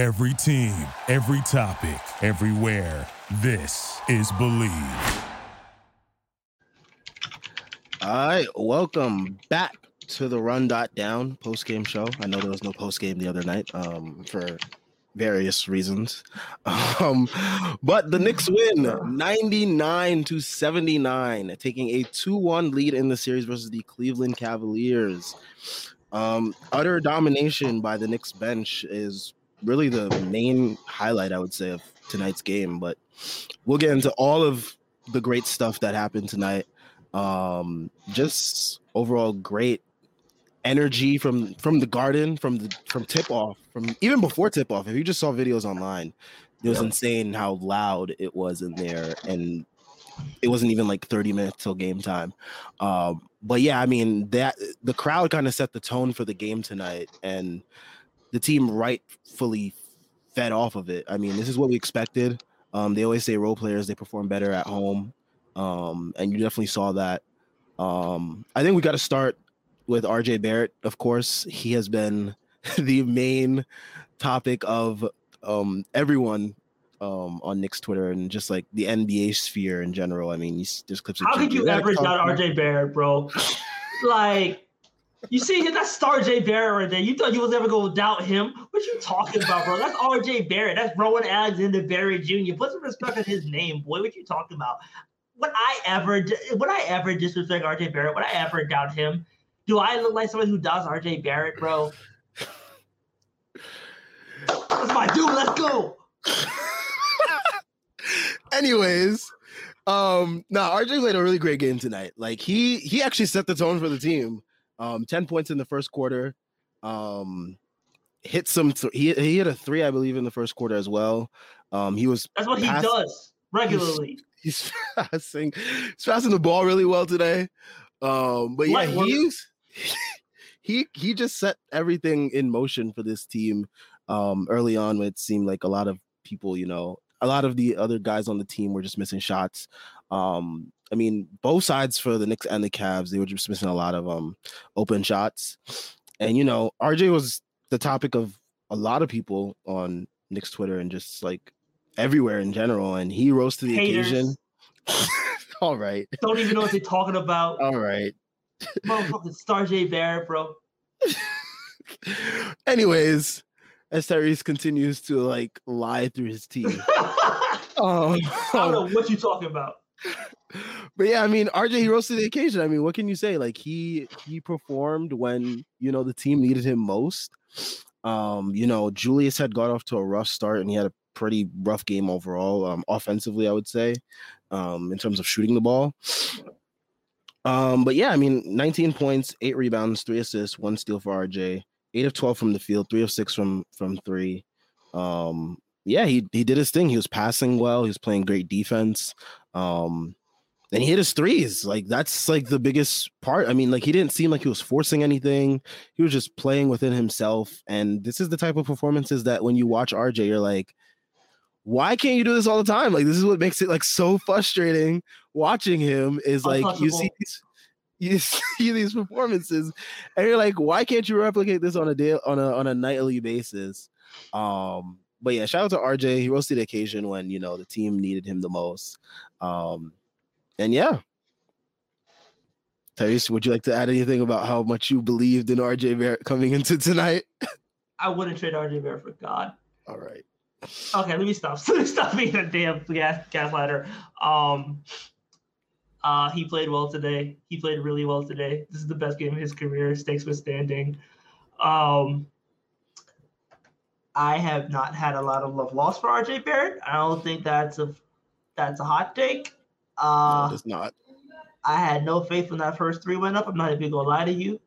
Every team, every topic, everywhere. This is Believe. All right, welcome back to the Run Dot Down post game show. I know there was no post game the other night um, for various reasons, um, but the Knicks win 99 to 79, taking a 2 1 lead in the series versus the Cleveland Cavaliers. Um, utter domination by the Knicks bench is really the main highlight, I would say, of tonight's game. But we'll get into all of the great stuff that happened tonight. Um, just overall great energy from from the garden, from the from tip off, from even before tip off. If you just saw videos online, it was insane how loud it was in there, and it wasn't even like 30 minutes till game time. Um, but yeah, I mean that the crowd kind of set the tone for the game tonight, and the team rightfully fed off of it. I mean, this is what we expected. Um, they always say role players they perform better at home, um, and you definitely saw that. Um, I think we got to start with RJ Barrett. Of course, he has been the main topic of um, everyone um, on Knicks Twitter and just like the NBA sphere in general. I mean, there's clips. How could you ever doubt RJ Barrett, bro? like, you see, that's Star J Barrett right there. You thought you was ever to doubt him? What you talking about, bro? That's RJ Barrett. That's Rowan Alexander Barrett Jr. Put some respect on his name, boy. What you talking about? Would I ever, would I ever disrespect RJ Barrett? Would I ever doubt him? Do I look like someone who doubts RJ Barrett, bro? That's my dude. Let's go. Anyways, um, nah, RJ played a really great game tonight. Like he he actually set the tone for the team. Um, 10 points in the first quarter. Um, hit some th- he he hit a three, I believe, in the first quarter as well. Um, he was that's what pass- he does regularly. He's, he's passing, he's passing the ball really well today. Um, but yeah, he's he he just set everything in motion for this team. Um, early on, when it seemed like a lot of people, you know, a lot of the other guys on the team were just missing shots. Um, I mean, both sides for the Knicks and the Cavs, they were just missing a lot of um open shots. And you know, RJ was the topic of a lot of people on Knicks Twitter and just like everywhere in general. And he rose to the Haters. occasion. All right. Don't even know what they're talking about. All right. Motherfucking Star J Barrett, bro. Anyways, as Tyrese continues to like lie through his teeth. um, I don't know what you're talking about. But yeah, I mean, RJ he rose to the occasion. I mean, what can you say? Like he he performed when you know the team needed him most. Um, you know, Julius had got off to a rough start and he had a pretty rough game overall, um, offensively, I would say, um, in terms of shooting the ball. Um, but yeah, I mean, 19 points, eight rebounds, three assists, one steal for RJ, eight of 12 from the field, three of six from from three. Um, yeah, he he did his thing. He was passing well, he was playing great defense. Um, and he hit his threes. Like that's like the biggest part. I mean, like he didn't seem like he was forcing anything. He was just playing within himself. And this is the type of performances that when you watch RJ, you're like, why can't you do this all the time? Like this is what makes it like so frustrating watching him is like you see these you see these performances and you're like why can't you replicate this on a day on a on a nightly basis um but yeah shout out to rj he rose to the occasion when you know the team needed him the most um and yeah Tyrese, would you like to add anything about how much you believed in RJ Barrett coming into tonight? I wouldn't trade RJ Barrett for God. All right. Okay, let me stop. Stop being a damn gas gaslighter. Um, uh, he played well today. He played really well today. This is the best game of his career, stakes withstanding. Um, I have not had a lot of love lost for RJ Barrett. I don't think that's a that's a hot take. Uh, no, it's not. I had no faith when that first three went up. I'm not even gonna lie to you.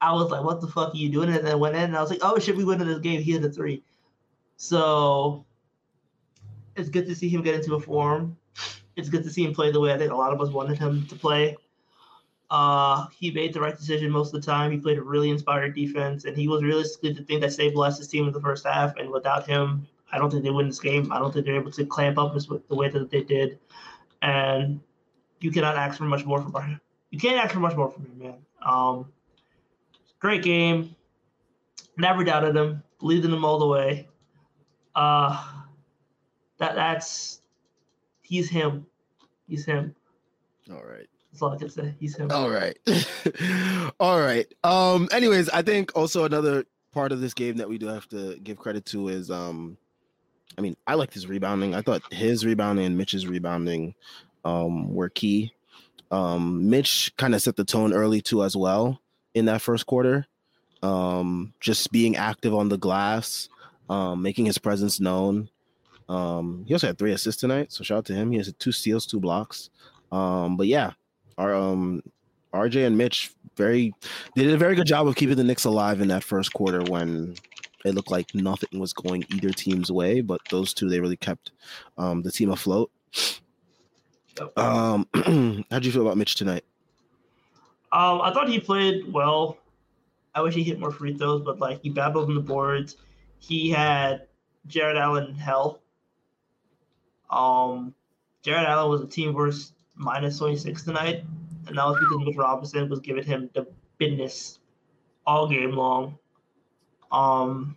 I was like, "What the fuck are you doing?" And then went in, and I was like, "Oh shit, we win in this game." He hit a three. So it's good to see him get into a form. It's good to see him play the way I think a lot of us wanted him to play. Uh, he made the right decision most of the time. He played a really inspired defense, and he was realistically the thing that stabilized his team in the first half. And without him, I don't think they win this game. I don't think they're able to clamp up the way that they did. And you cannot ask for much more from him. You can't ask for much more from him, man. Um, great game. Never doubted him. Believed in him all the way. Uh that that's he's him. He's him. All right. That's all I can say. He's him. All right. all right. Um, anyways, I think also another part of this game that we do have to give credit to is um I mean, I liked his rebounding. I thought his rebounding and Mitch's rebounding um were key. Um Mitch kind of set the tone early too as well in that first quarter. Um just being active on the glass, um making his presence known. Um he also had three assists tonight, so shout out to him. He has two steals, two blocks. Um but yeah, our um RJ and Mitch very they did a very good job of keeping the Knicks alive in that first quarter when it looked like nothing was going either team's way, but those two they really kept um, the team afloat. Um, how'd you feel about Mitch tonight? Um, I thought he played well. I wish he hit more free throws, but like he battled on the boards. He had Jarrett Allen hell. Um, Jarrett Allen was a team versus minus 26 tonight, and that was because Mitch Robinson was giving him the business all game long. Um,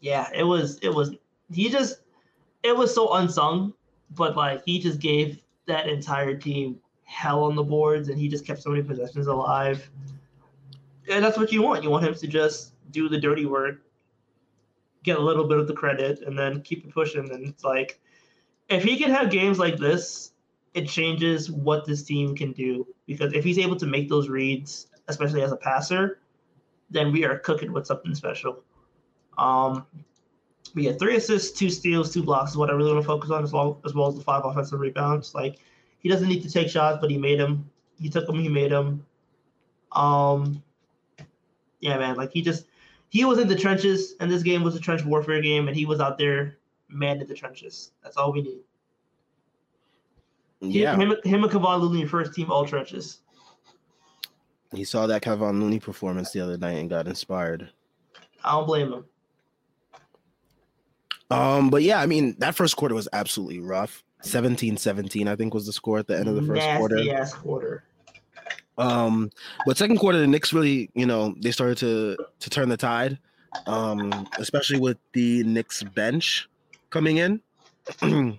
yeah, it was it was he just it was so unsung, but like he just gave that entire team hell on the boards, and he just kept so many possessions alive. And that's what you want. You want him to just do the dirty work, get a little bit of the credit, and then keep it pushing. And it's like, if he can have games like this, it changes what this team can do. Because if he's able to make those reads, especially as a passer, then we are cooking with something special. Um, we had three assists, two steals, two blocks is what I really want to focus on, as well as well as the five offensive rebounds. Like he doesn't need to take shots, but he made them. He took them. He made them. Um, yeah, man. Like he just he was in the trenches, and this game was a trench warfare game, and he was out there man in the trenches. That's all we need. Yeah, him, him and Kevon Looney, first team all trenches. He saw that Kevon Looney performance the other night and got inspired. I don't blame him. Um, but yeah, I mean that first quarter was absolutely rough. 17-17, I think was the score at the end of the first Nasty quarter. ass quarter. Um, but second quarter, the Knicks really, you know, they started to to turn the tide. Um, especially with the Knicks bench coming in. and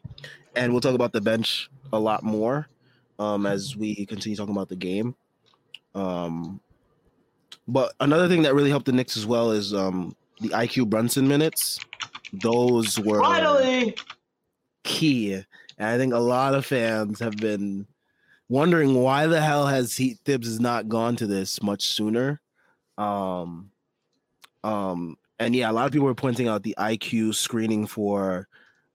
we'll talk about the bench a lot more um as we continue talking about the game. Um but another thing that really helped the Knicks as well is um the IQ Brunson minutes. Those were Finally, key. And I think a lot of fans have been wondering why the hell has Heat Thibs not gone to this much sooner. Um, um, and yeah, a lot of people were pointing out the IQ screening for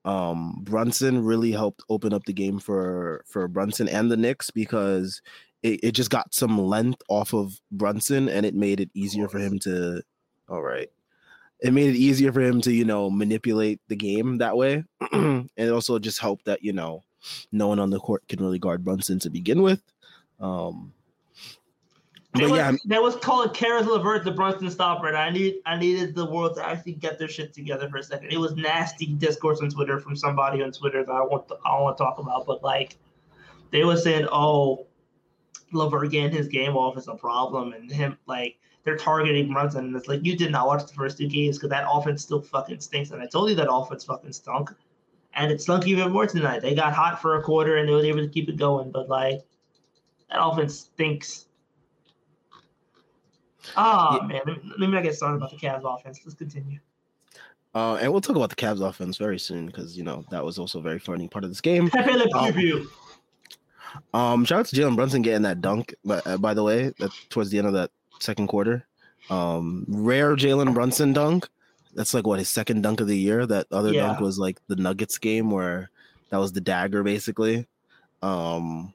um Brunson really helped open up the game for for Brunson and the Knicks because it, it just got some length off of Brunson and it made it easier for him to all right. It made it easier for him to you know manipulate the game that way. And it also just helped that you know no one on the court can really guard brunson to begin with. Um was, yeah they was calling Caris LeVert the Brunson stopper, and I need I needed the world to actually get their shit together for a second. It was nasty discourse on Twitter from somebody on Twitter that I want to, I want to talk about, but like they were saying, oh, LeVert getting his game off is a problem, and him like they're targeting Brunson, and it's like you did not watch the first two games because that offense still fucking stinks, and I told you that offense fucking stunk, and it stunk even more tonight. They got hot for a quarter and they were able to keep it going, but like that offense stinks. Oh Yeah. man, let me, let me not get started about the Cavs offense. Let's continue. uh and we'll talk about the Cavs offense very soon because you know that was also a very funny part of this game Pepe Le Oh. Um shout out to jalen brunson getting that dunk but uh, by the way that towards the end of that second quarter. Um rare jalen brunson dunk. That's like what his second dunk of the year? That other Yeah. dunk was like the nuggets game where that was the dagger basically. Um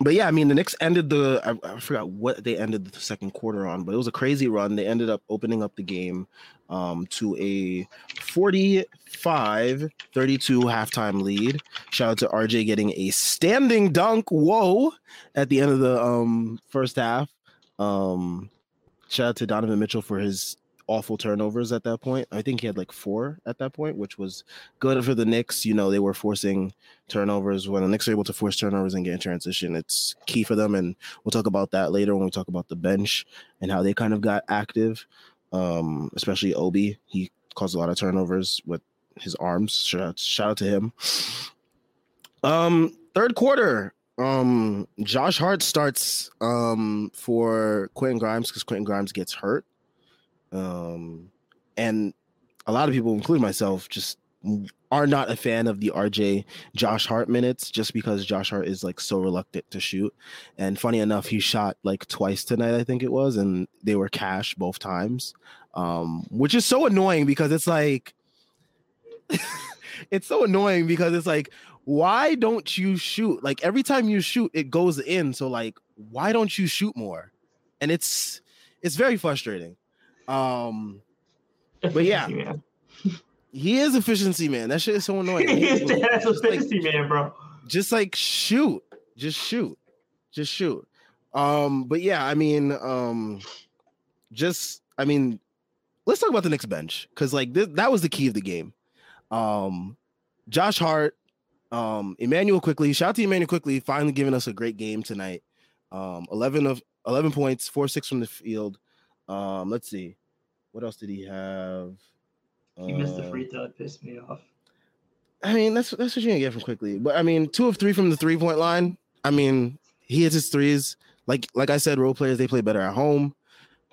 but yeah, I mean, the Knicks ended the I, I forgot what they ended the second quarter on, but it was a crazy run. They ended up opening up the game um, to a 45 32 halftime lead. Shout out to RJ getting a standing dunk. Whoa, at the end of the um, first half. Um, shout out to Donovan Mitchell for his awful turnovers at that point. I think he had like four at that point, which was good for the Knicks. You know, they were forcing turnovers. When the Knicks are able to force turnovers and get in transition, it's key for them. And we'll talk about that later when we talk about the bench and how they kind of got active. um, especially Obi. He caused a lot of turnovers with his arms. Shout out, shout out to him. Um, third quarter, um, Josh Hart starts um for Quentin Grimes because Quentin Grimes gets hurt. Um, and a lot of people, including myself, just are not a fan of the RJ Josh Hart minutes just because Josh Hart is like so reluctant to shoot. And funny enough, he shot like twice tonight, I think it was, and they were cash both times. Um, which is so annoying because it's like it's so annoying because it's like why don't you shoot? Like every time you shoot, it goes in. So like, why don't you shoot more? And it's it's very frustrating. Um, but yeah, he is efficiency man. That shit is so annoying. he is that's efficiency like, man, bro. Just like shoot, just shoot, just shoot. Um, but yeah, I mean, um, just I mean, let's talk about the next bench because like th- that was the key of the game. Um, Josh Hart um, Immanuel Quickley. shout out to Immanuel Quickley, finally giving us a great game tonight. Um, 11 of 11 points, four six from the field. Um, let's see, what else did he have? He uh, missed the free throw, it pissed me off. I mean, that's that's what you're gonna get from Quickley. But I mean, two of three from the three point line. I mean, he hits his threes. Like like I said, role players they play better at home.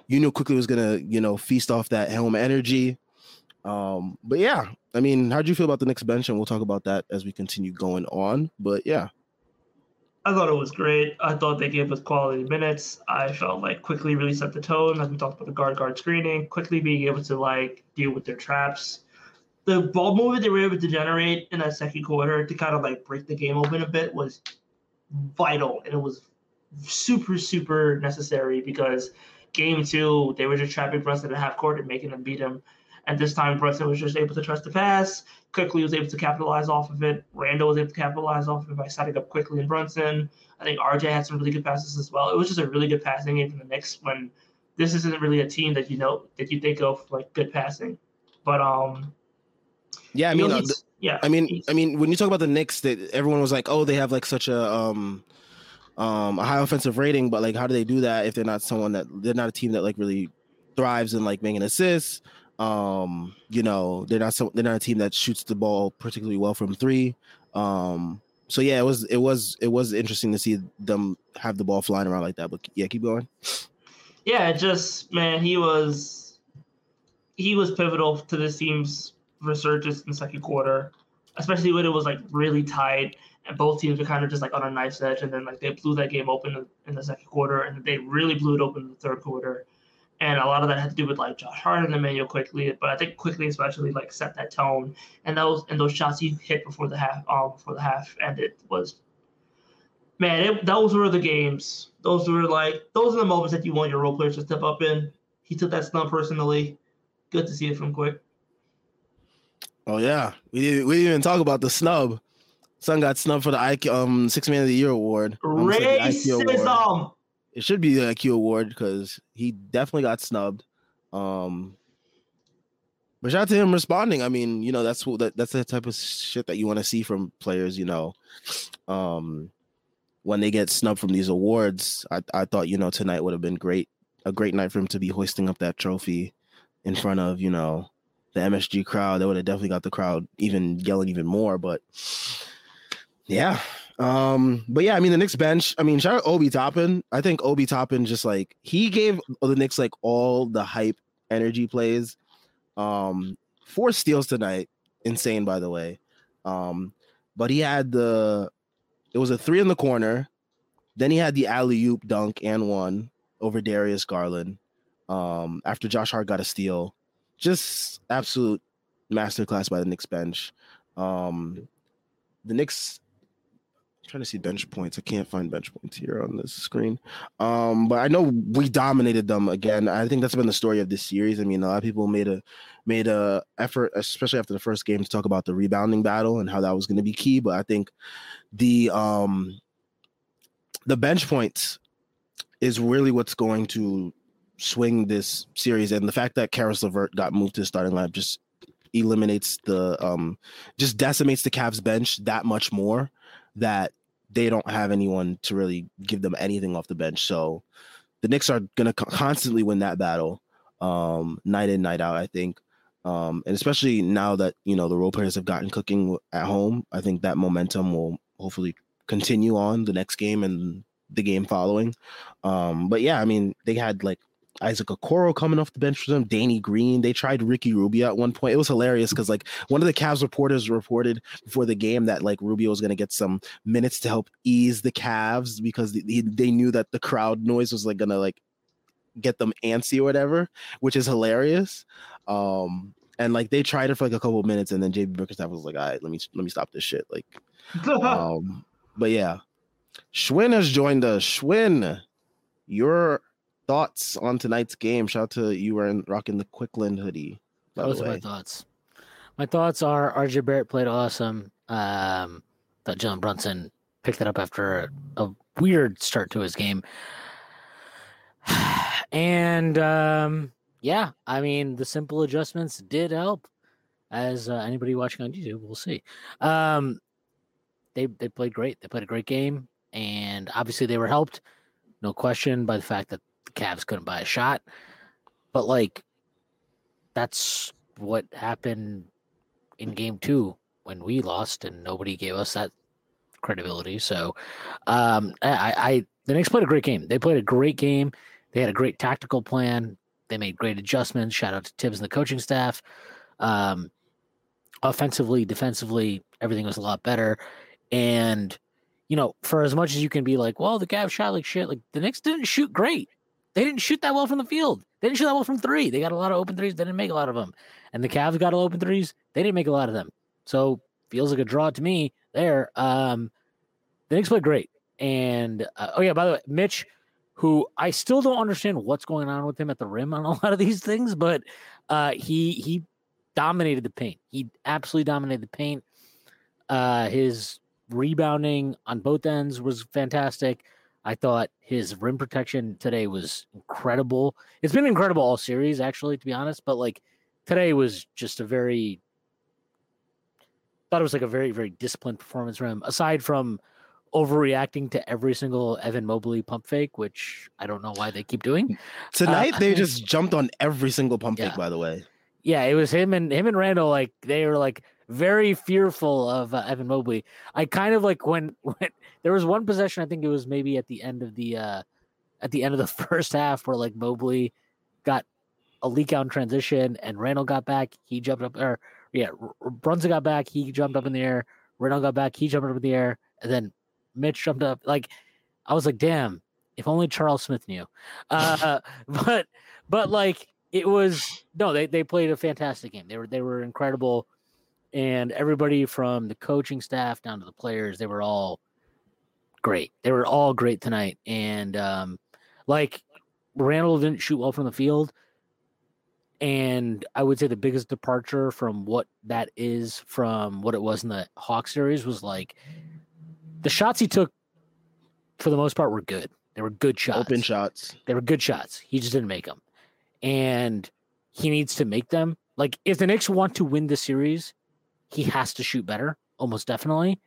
You knew Quickley was gonna you know feast off that home energy. Um, but yeah, I mean, how do you feel about the next bench? And we'll talk about that as we continue going on. But yeah. I thought it was great. I thought they gave us quality minutes. I felt like Quickley really set the tone. Like we talked about the guard guard screening, Quickley being able to like deal with their traps. The ball movement they were able to generate in that second quarter to kind of like break the game open a bit was vital. And it was super, super necessary because game two, they were just trapping Brunson at half court and making them beat him. And this time, Brunson was just able to trust the pass. Quickley was able to capitalize off of it. Randle was able to capitalize off of it by setting up Quickley and Brunson. I think RJ had some really good passes as well. It was just a really good passing game from the Knicks when this isn't really a team that you know that you think of like good passing. But um yeah, I mean, know, uh, the, yeah, I mean, I mean, when you talk about the Knicks, that everyone was like, "Oh, they have like such a um, um, a high offensive rating," but like, how do they do that if they're not someone that they're not a team that like really thrives in like making assists um, you know, they're not so they're not a team that shoots the ball particularly well from three. Um, so yeah, it was it was it was interesting to see them have the ball flying around like that. But yeah, keep going. Yeah, just man, he was he was pivotal to this team's resurgence in the second quarter, especially when it was like really tight and both teams were kind of just like on a knife's edge, and then like they blew that game open in the second quarter, and they really blew it open in the third quarter and a lot of that had to do with like Josh Hart and Immanuel Quickley, but I think Quickley especially like set that tone, and those and those shots he hit before the half, um, before the half ended was, man, it, those were the games. Those were like those are the moments that you want your role players to step up in. He took that snub personally. Good to see it from Quick. Oh yeah, we didn't we didn't even talk about the snub. Son got snubbed for the IQ, um Six Man of the Year award. Racism. It should be the IQ award because he definitely got snubbed. Um, but shout out to him responding. I mean, you know, that's what that, that's the type of shit that you want to see from players. You know, um, when they get snubbed from these awards, I I thought you know tonight would have been great, a great night for him to be hoisting up that trophy in front of you know the MSG crowd. That would have definitely got the crowd even yelling even more. But yeah, um, but yeah, I mean the Knicks bench. I mean, shout out Obi Toppin. I think Obi Toppin just like he gave the Knicks like all the hype energy plays. Um, four steals tonight, insane by the way. Um, but he had the it was a three in the corner. Then he had the alley oop dunk and one over Darius Garland. Um, after Josh Hart got a steal, just absolute masterclass by the Knicks bench. Um, the Knicks trying to see bench points. I can't find bench points here on this screen. Um, but I know we dominated them again. I think that's been the story of this series. I mean, a lot of people made a made a effort, especially after the first game, to talk about the rebounding battle and how that was going to be key. But I think the um the bench points is really what's going to swing this series. And the fact that Caris LeVert got moved to the starting lineup just eliminates the um just decimates the Cavs bench that much more that they don't have anyone to really give them anything off the bench. So the Knicks are going to constantly win that battle. um, night in, night out. I think, um, and especially now that you know the role players have gotten cooking at home, I think that momentum will hopefully continue on the next game and the game following. Um, but yeah, I mean, they had like Isaac Okoro coming off the bench for them, Danny Green. They tried Ricky Rubio at one point. It was hilarious because like one of the Cavs reporters reported before the game that like Rubio was going to get some minutes to help ease the Cavs because they, they knew that the crowd noise was like going to like get them antsy or whatever, which is hilarious. Um, and like they tried it for like a couple of minutes, and then JB Bickerstaff was like, "All right, let me let me stop this shit." Like, um, but yeah, Shwin has joined us. Shwin, your thoughts on tonight's game? Shout out to you wearing rocking the Quickland hoodie. Those are my thoughts. My thoughts are RJ Barrett played awesome. Um, thought Jalen Brunson picked it up after a, a weird start to his game. and um, yeah, I mean the simple adjustments did help. As uh, anybody watching on YouTube will see, um, they they played great. They played a great game, and obviously they were helped, no question, by the fact that Cavs couldn't buy a shot. But like, that's what happened in Game Two when we lost, and nobody gave us that credibility. So, um, I, I the Knicks played a great game. They played a great game. They had a great tactical plan. They made great adjustments. Shout out to Thibs and the coaching staff. Um, offensively, defensively, everything was a lot better. And you know, for as much as you can be like, well, the Cavs shot like shit, like the Knicks didn't shoot great. They didn't shoot that well from the field. They didn't shoot that well from three. They got a lot of open threes. They didn't make a lot of them. And the Cavs got open threes. They didn't make a lot of them. So feels like a draw to me there. Um, the Knicks played great. And uh, oh yeah, by the way, Mitch, who I still don't understand what's going on with him at the rim on a lot of these things, but uh, he he dominated the paint. He absolutely dominated the paint. Uh, his rebounding on both ends was fantastic. I thought his rim protection today was incredible. It's been incredible all series, actually, to be honest. But like today was just a very thought it was like a very very disciplined performance from him. Aside from overreacting to every single Evan Mobley pump fake, which I don't know why they keep doing. Tonight uh, they just jumped on every single pump yeah. fake. By the way, yeah, it was him and him and Randle. Like they were like very fearful of uh, Evan Mobley. I kind of like when when there was one possession. I think it was maybe at the end of the uh at the end of the first half where like Mobley got a leak out in transition and Randle got back. He jumped up or yeah, Brunson got back. He jumped up in the air. Randle got back. He jumped up in the air, and then Mitch jumped up. Like I was like, damn, if only Charles Smith knew. Uh, but but like it was no, they they played a fantastic game. They were they were incredible and everybody from the coaching staff down to the players, they were all great. They were all great tonight. And um, like Randle didn't shoot well from the field. And I would say the biggest departure from what that is from what it was in the Hawk series was like the shots he took for the most part were good. They were good shots. Open shots. They were good shots. He just didn't make them. And he needs to make them. Like if the Knicks want to win the series, he has to shoot better, almost definitely.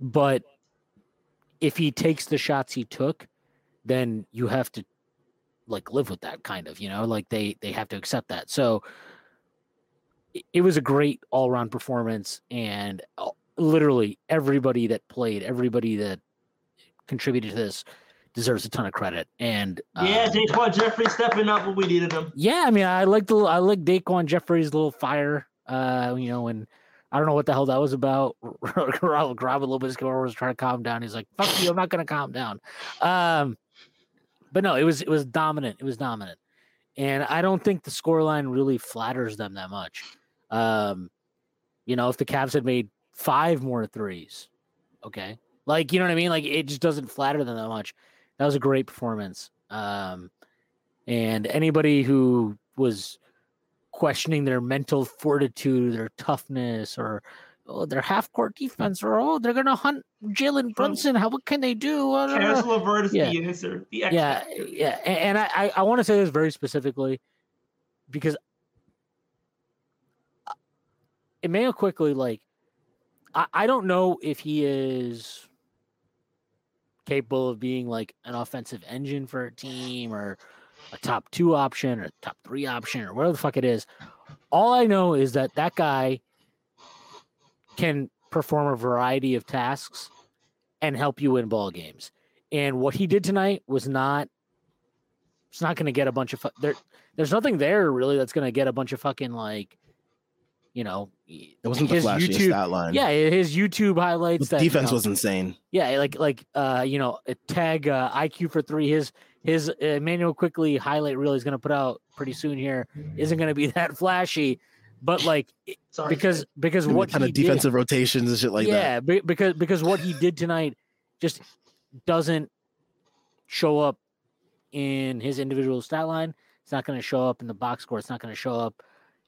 But if he takes the shots he took, then you have to like live with that kind of, you know, like they they have to accept that. So it was a great all-around performance and uh, literally everybody that played, everybody that contributed to this deserves a ton of credit. And yeah, uh, DaQuan Jeffries stepping up when we needed him. Yeah, I mean, I like the I like Daquan Jeffrey's little fire uh, you know, and I don't know what the hell that was about. Little bit of was trying to calm down. He's like, "Fuck you, I'm not to calm down." Um, but no, it was it was dominant. It was dominant, and I don't think the scoreline really flatters them that much. Um, you know, if the Cavs had made five more threes, okay, like you know what I mean. Like it just doesn't flatter them that much. That was a great performance. Um, and anybody who was questioning their mental fortitude, their toughness, or oh, their half court defense, or oh, they're gonna hunt Jalen Brunson. How what can they do? Caris LeVert is yeah. the answer. The yeah, yeah, and, and I I want to say this very specifically because Immanuel Quickley like I, I don't know if he is capable of being like an offensive engine for a team or a top two option or top three option or whatever the fuck it is. All I know is that that guy can perform a variety of tasks and help you win ball games. And what he did tonight was not. It's not going to get a bunch of fu- there. There's nothing there really that's going to get a bunch of fucking like, you know, It wasn't the his flashiest YouTube- stat line. yeah, his YouTube highlights. the that, you defense know, was insane. yeah, like like uh, you know, tag uh, IQ for three. His his uh, Immanuel Quickley highlight reel he's going to put out pretty soon here isn't going to be that flashy, but like Sorry. because because what kind he of defensive rotations and shit like that. yeah, because because what he did tonight just doesn't show up in his individual stat line. It's not going to show up in the box score. It's not going to show up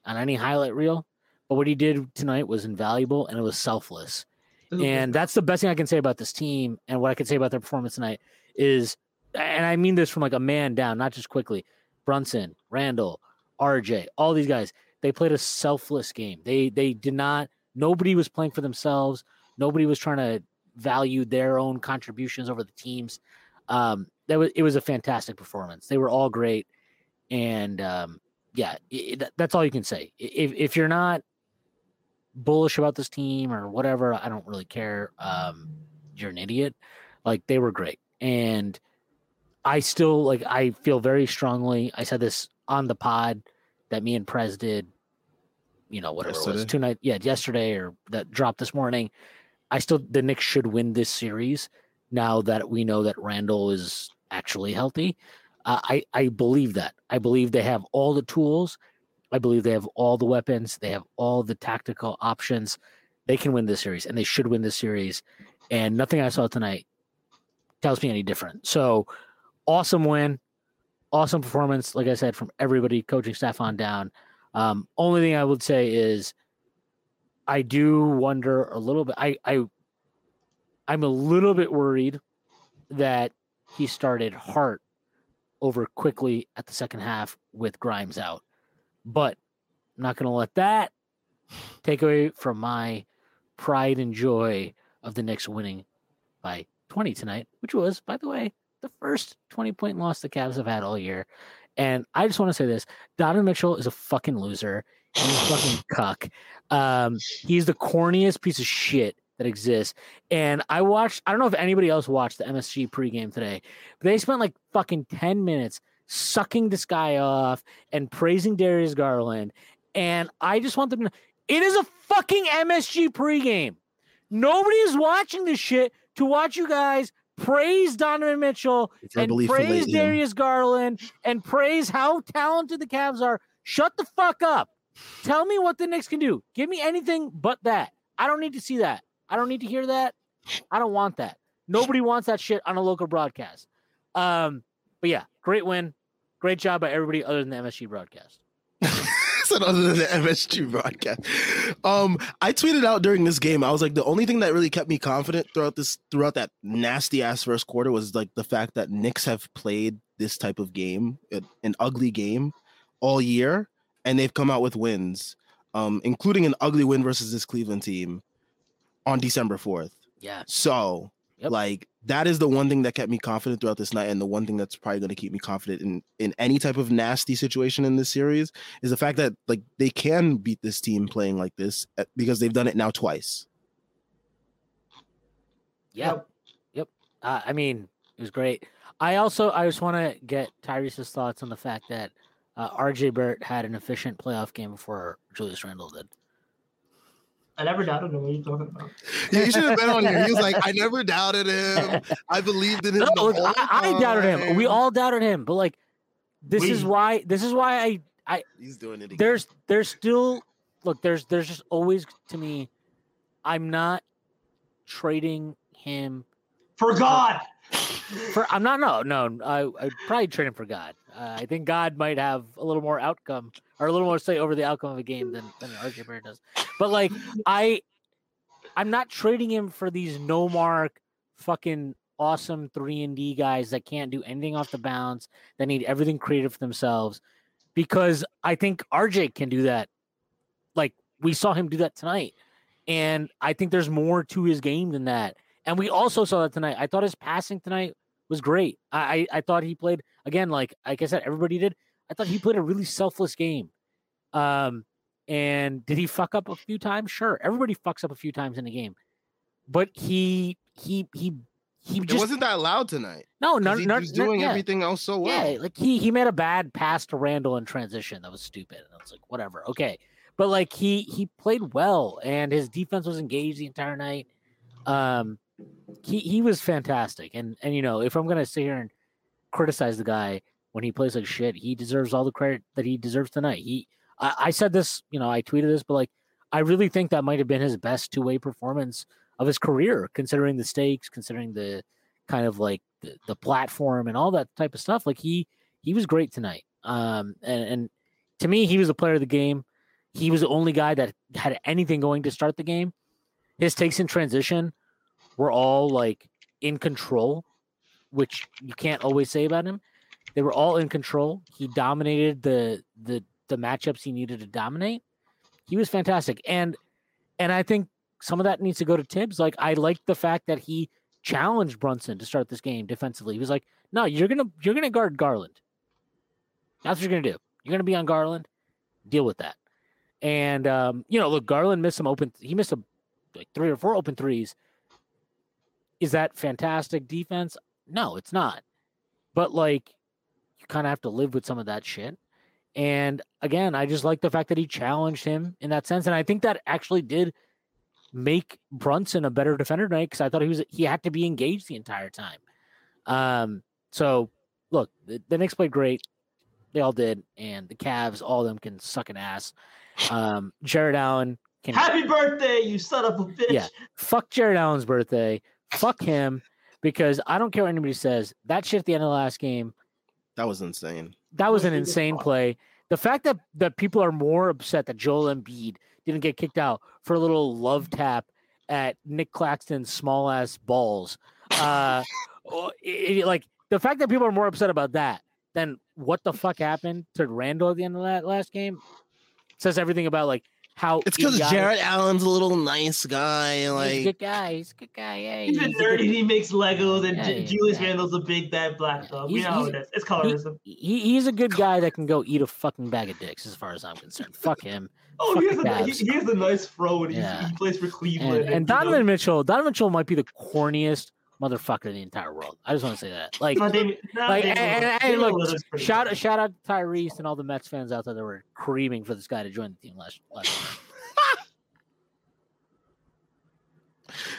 on any highlight reel. But what he did tonight was invaluable and it was selfless. And that's the best thing I can say about this team and what I can say about their performance tonight is and I mean this from like a man down, not just Quickley. Brunson, Randle, RJ, all these guys, they played a selfless game. They they did not nobody was playing for themselves. Nobody was trying to value their own contributions over the teams. Um that was it was a fantastic performance. They were all great and um yeah, it- that's all you can say. If if you're not bullish about this team or whatever, I don't really care. Um, you're an idiot. Like they were great, and I still like. I feel very strongly. I said this on the pod that me and Prez did. You know, whatever it was two night, yeah, yesterday or that dropped this morning. I still the Knicks should win this series now that we know that Randle is actually healthy. Uh, I I believe that. I believe they have all the tools. I believe they have all the weapons. They have all the tactical options. They can win this series, and they should win this series. And nothing I saw tonight tells me any different. So, awesome win, awesome performance. Like I said, from everybody, coaching staff on down. Um, only thing I would say is, I do wonder a little bit. I I I'm a little bit worried that he started Hart over Quickley at the second half with Grimes out. But I'm not going to let that take away from my pride and joy of the Knicks winning by 20 tonight, which was, by the way, the first 20 point loss the Cavs have had all year. And I just want to say this Donovan Mitchell is a fucking loser. He's a fucking cuck. Um, he's the corniest piece of shit that exists. And I watched, I don't know if anybody else watched the MSG pregame today, but they spent like fucking 10 minutes sucking this guy off and praising Darius Garland. And I just want them to, it is a fucking MSG pregame. Nobody is watching this shit to watch you guys praise Donovan Mitchell and praise. Darius Garland and praise how talented the Cavs are. Shut the fuck up. Tell me what the Knicks can do. Give me anything but that. I don't need to see that. I don't need to hear that. I don't want that. Nobody wants that shit on a local broadcast. Um, but yeah, great win. Great job by everybody other than the MSG broadcast. said other than the MSG broadcast. Um, I tweeted out during this game. I was like, the only thing that really kept me confident throughout this throughout that nasty ass first quarter was like the fact that Knicks have played this type of game, an, an ugly game, all year, and they've come out with wins, um, including an ugly win versus this Cleveland team on December fourth. Yeah. So, Yep. like that is the one thing that kept me confident throughout this night, and the one thing that's probably going to keep me confident in in any type of nasty situation in this series is the fact that like they can beat this team playing like this uh, because they've done it now twice. Yep, Yep. Uh, I mean, it was great. I also I just want to get Tyrese's thoughts on the fact that uh, RJ Burt had an efficient playoff game before Julius Randle did. I never doubted him. What are you talking about? Yeah, you should have been on here. He was like, I never doubted him. I believed in him. No, the look, whole I, I doubted him. We all doubted him, but like, this is why. This is why I I He's doing it again. there's there's still look there's there's just always to me i'm not trading him For God. for i'm not no no i i'd probably trade him for god uh, i think god might have a little more outcome or a little more say over the outcome of a game than than RJ Barrett does but like i i'm not trading him for these no mark fucking awesome 3 and D guys that can't do anything off the bounce that need everything creative for themselves because I think RJ can do that. Like we saw him do that tonight. And I think there's more to his game than that. And we also saw that tonight. I thought his passing tonight was great. I I, I thought he played again, like like I said, everybody did. I thought he played a really selfless game. Um, and did he fuck up a few times? Sure, everybody fucks up a few times in a game, but he he he he It just wasn't that loud tonight. no no he no was doing yeah. everything else so well. Yeah, like he he made a bad pass to Randle in transition that was stupid. And I was like, whatever, okay. But like he he played well and his defense was engaged the entire night. Um he he was fantastic. And and you know, if I'm gonna sit here and criticize the guy when he plays like shit, he deserves all the credit that he deserves tonight. He I, I said this, you know, I tweeted this, but like I really think that might have been his best two way performance of his career, considering the stakes, considering the kind of like the, the platform and all that type of stuff. Like he he was great tonight. Um, and, and to me, he was the player of the game. He was the only guy that had anything going to start the game. His takes in transition were all like in control, which you can't always say about him. They were all in control. He dominated the the the matchups he needed to dominate. He was fantastic, and and I think some of that needs to go to Thibs. Like I like the fact that he challenged Brunson to start this game defensively. He was like, "No, you're gonna you're gonna guard Garland. That's what you're gonna do. You're gonna be on Garland. Deal with that." And um, you know, look, Garland missed some open. He missed a like three or four open threes. Is that fantastic defense? No, it's not. But like, you kind of have to live with some of that shit. And again, I just like the fact that he challenged him in that sense, and I think that actually did make Brunson a better defender tonight because I thought he was he had to be engaged the entire time. Um, so look, the, the Knicks played great. They all did, and the Cavs, all of them can suck an ass. Um, Jarrett Allen can Happy birthday, you son of a bitch. Yeah. fuck Jarrett Allen's birthday. Fuck him because I don't care what anybody says. That shit at the end of the last game, That was insane. that was an What is it insane play. The fact that that people are more upset that Joel Embiid didn't get kicked out for a little love tap at Nic Claxton's small ass balls, uh, oh, it- it- like the fact that people are more upset about that than what the fuck happened to Randle at the end of that last game says everything about like how It's because Jarrett Allen's a little nice guy. He's a Like good guy. He's a good guy. Yeah, He's a he's a nerd good- and he makes Legos, and Yeah, J- Julius yeah. Randle's a big bad black dog. We He's- know how he's- it is. It's colorism. he, he's a good guy that can go eat a fucking bag of dicks, as far as I'm concerned. Fuck him. oh, fuck he has, a, he, Cavs. he has a nice fro, and Yeah. he plays for Cleveland. And, and you know, Donovan Mitchell, Donovan Mitchell might be the corniest motherfucker in the entire world. I just want to say that. Like, not Damian- not like, Damian and, and- and look, shout good. shout out to Tyrese and all the Mets fans out there that were creaming for this guy to join the team last last. year.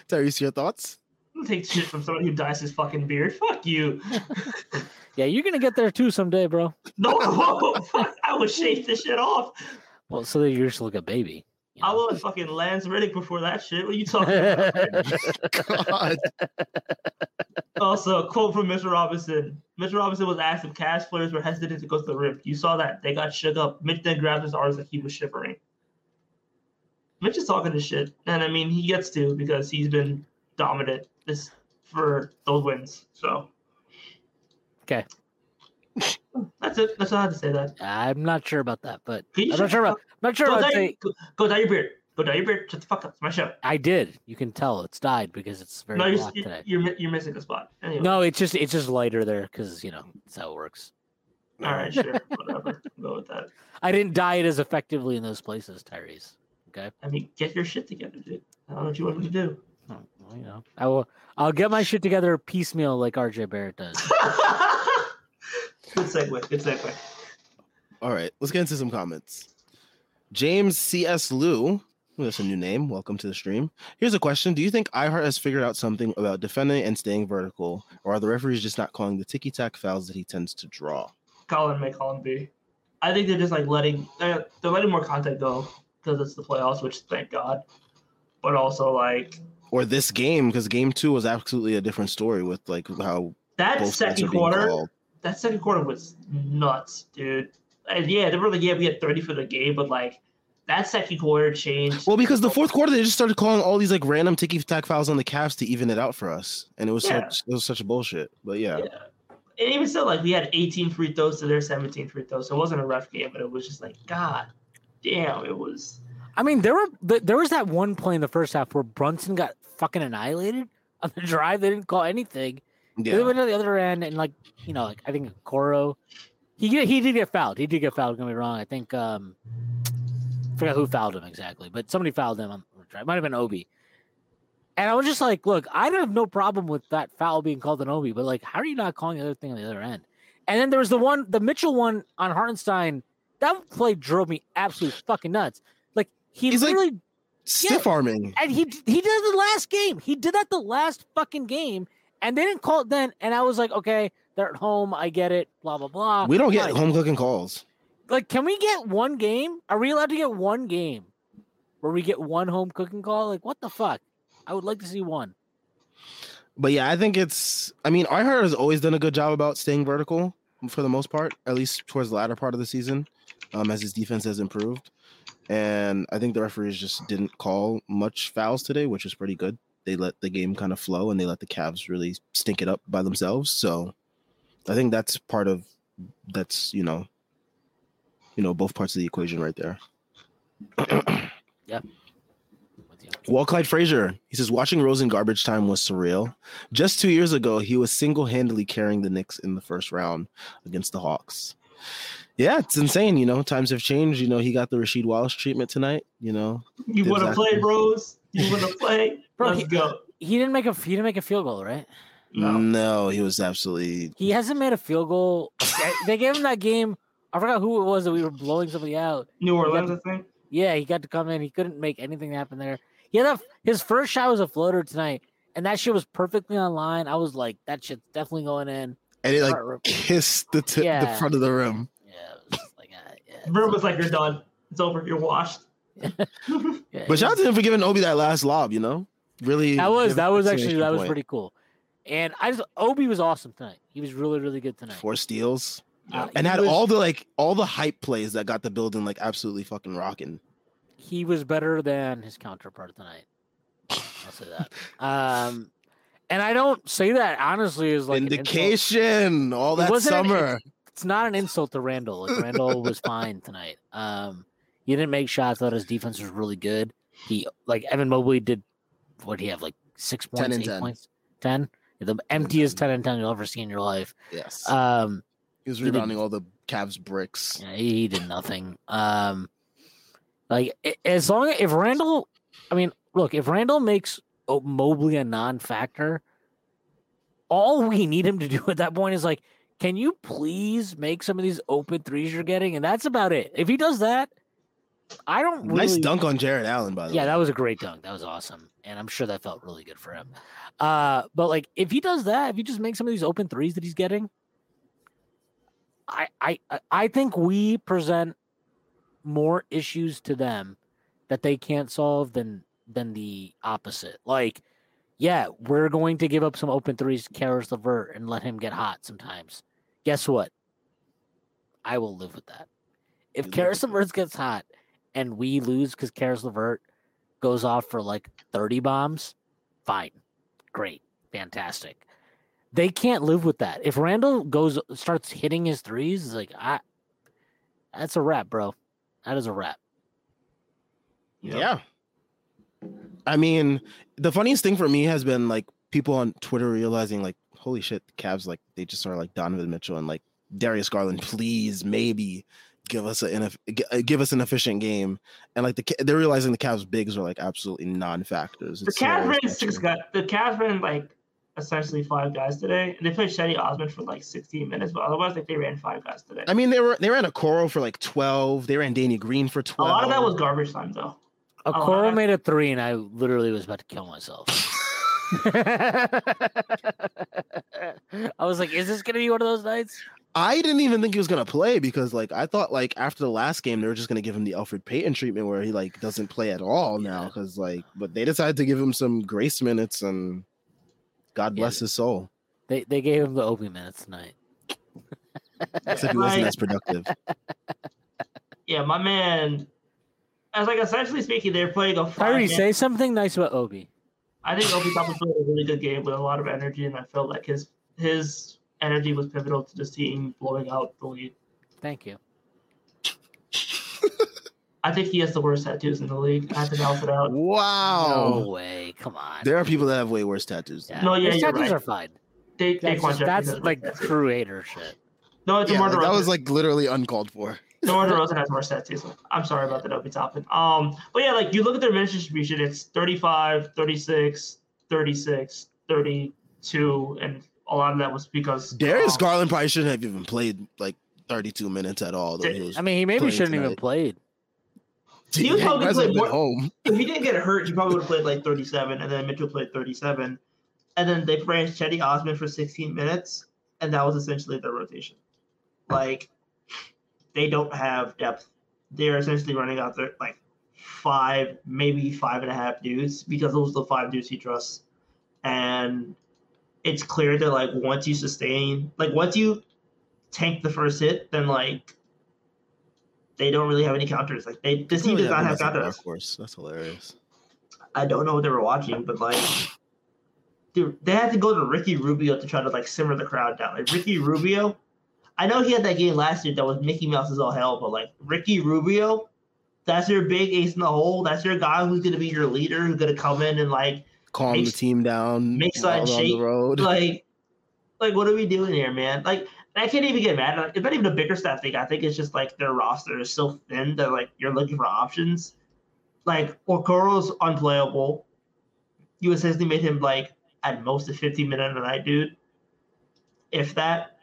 Tyrese, your thoughts? Don't take shit from someone who dyes his fucking beard. Fuck you. Yeah, you're gonna get there too someday, bro. No, fuck, I would shave this shit off. Well, so that you just look a baby. You I was fucking Lance Reddick before that shit. What are you talking about? God. also, a quote from Mr. Robinson. Mr. Robinson was asked if Cavs players were hesitant to go to the rim. You saw that. They got shook up. Mitch then grabbed his arms like he was shivering. Mitch is talking this shit. And I mean, he gets to because he's been dominant this for those wins. So. Okay. That's it. That's all I had to say. That. I'm not sure about that, but I'm not sure about. I'm not sure Go about. dye, Say, go, go dye your beard. Go dye your beard. Shut the fuck up. It's my show. I did. You can tell it's dyed because it's very No, you're, today. you're, you're missing a spot. Anyway. No, it's just it's just lighter there because you know that's how it works. All right, sure. Whatever. Go with that. I didn't dye it as effectively in those places, Tyrese. Okay, I mean, get your shit together, dude. I don't know what you want me to do. Oh, well, you know, I will. I'll get my shit together piecemeal like RJ Barrett does. good segue. Good segue. All right, let's get into some comments. James C.S. Liu, that's a new name. Welcome to the stream. Here's a question: Do you think iHeart has figured out something about defending and staying vertical, or are the referees just not calling the ticky tack fouls that he tends to draw? Colin may Colin B. I think they're just like letting they're, they're letting more content go because it's the playoffs, which thank God. But also like Or this game, because game two was absolutely a different story with like how that second quarter. That second quarter was nuts, dude. And yeah, they were like, yeah, we had 30 for the game, but like that second quarter changed. Well, because the fourth quarter they just started calling all these like random ticky tack fouls on the Cavs to even it out for us, and it was Yeah. such it was such a bullshit. But yeah, Yeah. And even still, like we had 18 free throws to their 17 free throws. So it wasn't a rough game, but it was just like, God damn, it was. I mean, there were there was that one play in the first half where Brunson got fucking annihilated on the drive. They didn't call anything, They went to the other end, and like you know, like I think Coro, he he did get fouled. He did get fouled. Don't get me wrong. I think um, I forgot who fouled him exactly, but somebody fouled him. on- It might have been Obi. And I was just like, look, I have no problem with that foul being called an Obi, but like, how are you not calling the other thing on the other end? And then there was the one, the Mitchell one on Hartenstein. That play drove me absolutely fucking nuts. Like he He's like- literally Stiff arming. and he he did it the last game. He did that the last fucking game, and they didn't call it then. And I was like, okay, they're at home. I get it. Blah blah blah. We don't get Fine. home cooking calls. like, can we get one game? Are we allowed to get one game where we get one home cooking call? Like, what the fuck? I would like to see one. But yeah, I think it's. I mean, I-Hart has always done a good job about staying vertical for the most part, at least towards the latter part of the season, um, as his defense has improved. And I think the referees just didn't call much fouls today, which is pretty good. They let the game kind of flow and they let the Cavs really stink it up by themselves. So I think that's part of that's you know, you know, both parts of the equation right there. yeah. you. Well, Clyde Frazier, he says, watching Rose in garbage time was surreal. Just two years ago, he was single handedly carrying the Knicks in the first round against the Hawks. Yeah, it's insane. You know, times have changed. You know, he got the Rasheed Wallace treatment tonight. You know, You want to Exactly. play, Rose? You want to play? Bro, Let's he- go. He didn't make a he didn't make a field goal, right? No. no, he was absolutely. He hasn't made a field goal. They- they gave him that game. I forgot who it was that we were blowing somebody out. New Orleans, I think. Yeah, he got to come in. He couldn't make anything happen there. He had a, his first shot was a floater tonight, and that shit was perfectly on line. I was like, that shit's definitely going in. And it like Heart kissed the, t- the front of the rim. Yeah, it was like, uh, yeah, Verb was like, "You're done. It's over. You're washed." yeah, But it shout out was- to him for giving Obi that last lob. You know, really. that was that was actually that was point. pretty cool. And I just Obi was awesome tonight. He was really really good tonight. Four steals Uh, and had was- all the like all the hype plays that got the building like absolutely fucking rocking. he was better than his counterpart tonight. I'll say that. Um, and I don't say that honestly as like an. Indication all It that an- summer. It's not an insult to Randle. Like Randle was fine tonight. Um, he didn't make shots. Thought his defense was really good. He like Evan Mobley did. What do you have like six points, and eight 10. points, ten? The emptiest ten and ten you'll ever see in your life. Yes. Um, he was he did- rebounding all the Cavs bricks. Yeah, he, did nothing. Um, like as long if Randle, I mean, look, if Randle makes Mobley a non-factor, all we need him to do at that point is like, can you please make some of these open threes you're getting, and that's about it. If he does that, I don't really. Nice dunk on Jarrett Allen, by the Yeah, way. Yeah, that was a great dunk. That was awesome, and I'm sure that felt really good for him. Uh, but like, if he does that, if he just makes some of these open threes that he's getting, I I I- think we present more issues to them that they can't solve than than the opposite. Like, yeah, we're going to give up some open threes to Caris LeVert and let him get hot sometimes. Guess what? I will live with that. If Caris. LeVert gets hot and we lose because Caris LeVert goes off for like 30 bombs, fine. Great. Fantastic. They can't live with that. If Randle goes starts hitting his threes, it's like I that's a wrap, bro. That is a wrap. Yeah. I mean, the funniest thing for me has been like people on Twitter realizing like, holy shit, the Cavs like they just are like Donovan Mitchell and like Darius Garland. Please, maybe give us a ineff- gi- uh, give us an efficient game. And like the they're realizing the Cavs bigs are like absolutely non-factors. The It's Cavs ran six guys. The Cavs ran like essentially five guys today, and they played Cedi Osman for like 16 minutes. But otherwise, like they ran five guys today. I mean, they were they ran Okoro for like twelve. They ran Danny Green for 12. a lot of that was garbage time, though. A Okoro I- made a three, and I literally was about to kill myself. I was like, "Is this gonna be one of those nights?" I didn't even think he was gonna play because like I thought like after the last game they were just gonna give him the Elfrid Payton treatment where he like doesn't play at all now because like but they decided to give him some grace minutes and God Yeah. bless his soul. They they gave him the Obi minutes tonight. Except he wasn't as productive. Yeah, my man. As like essentially speaking, they're playing a five. Kyrie, say something nice about Obi. I think Obi Toppin played a really good game with a lot of energy, and I felt like his his energy was pivotal to this team blowing out the lead. Thank you. I think he has the worst tattoos in the league. I have to balance it out. Wow. No way. Come on. There are people that have way worse tattoos. Yeah. No, yeah, His you're tattoos right. are fine. They, That's, Daquan just, Jefferson that's like stats. creator shit. no, Yeah, DeMar like, that was like literally uncalled for. DeMar DeRozan has more stats too. I'm sorry about that, Obi Toppin. Um, but yeah, like you look at their minutes distribution, it's 35, 36, 36, 32, and a lot of that was because Darius um, Garland probably shouldn't have even played like 32 minutes at all. Though he was, I mean, he maybe shouldn't even tonight. played. he was probably might as played been more- home. if he didn't get hurt, he probably would have played like 37, and then Mitchell played 37. And then they ran Cedi Osman for 16 minutes, and that was essentially their rotation. Like, they don't have depth. They're essentially running out there like five, maybe five and a half dudes because those are the five dudes he trusts. And it's clear that like once you sustain, like once you tank the first hit, then like they don't really have any counters. Like they, this team Really does not have as a dark counters. horse. That's hilarious. I don't know what they were watching, but like, dude, they had to go to Ricky Rubio to try to like simmer the crowd down. Like Ricky Rubio, I know he had that game last year that was Mickey Mouse is all hell, but like Ricky Rubio, that's your big ace in the hole. That's your guy who's gonna be your leader, who's gonna come in and like, Calm Makes- the team down. makes that they're on shape, the road. like, like what are we doing here, man? Like. I can't even get mad. Like, It's not even a bigger stat thing. I think it's just like their roster is so thin that like you're looking for options. Like Okoro's unplayable. You essentially made him like at most a 15 minute a night dude. If that.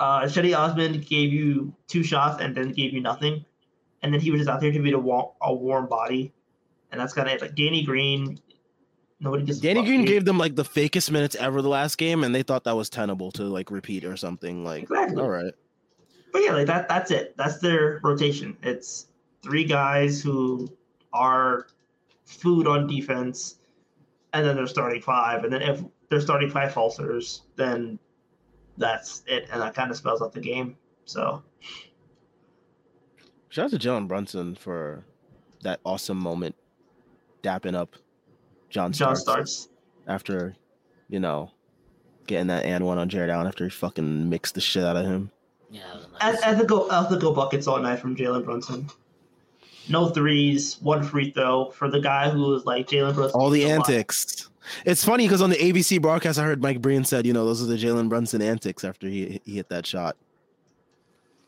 Uh Cedi Osman gave you two shots and then gave you nothing. And then he was just out there to be a, wa- a warm body. And that's kind of it. Like Danny Green, nobody gets Danny Green gave them like the fakest minutes ever the last game, and they thought that was tenable to like repeat or something. Like, Exactly. all right, but yeah, like that that's it. That's their rotation. It's three guys who are food on defense, and then they're starting five. And then if they're starting five falsers, then that's it. And that kind of spells out the game. So shout out to Jalen Brunson for that awesome moment, dapping up John John Starks starts. after, you know, getting that and one on Jarrett Allen after he fucking mixed the shit out of him. Yeah, that nice. Ethical ethical buckets all night from Jalen Brunson. No threes, one free throw for the guy who was like Jalen Brunson. All the needs a lot. antics. It's funny because on the ABC broadcast, I heard Mike Breen said, you know, those are the Jalen Brunson antics after he he hit that shot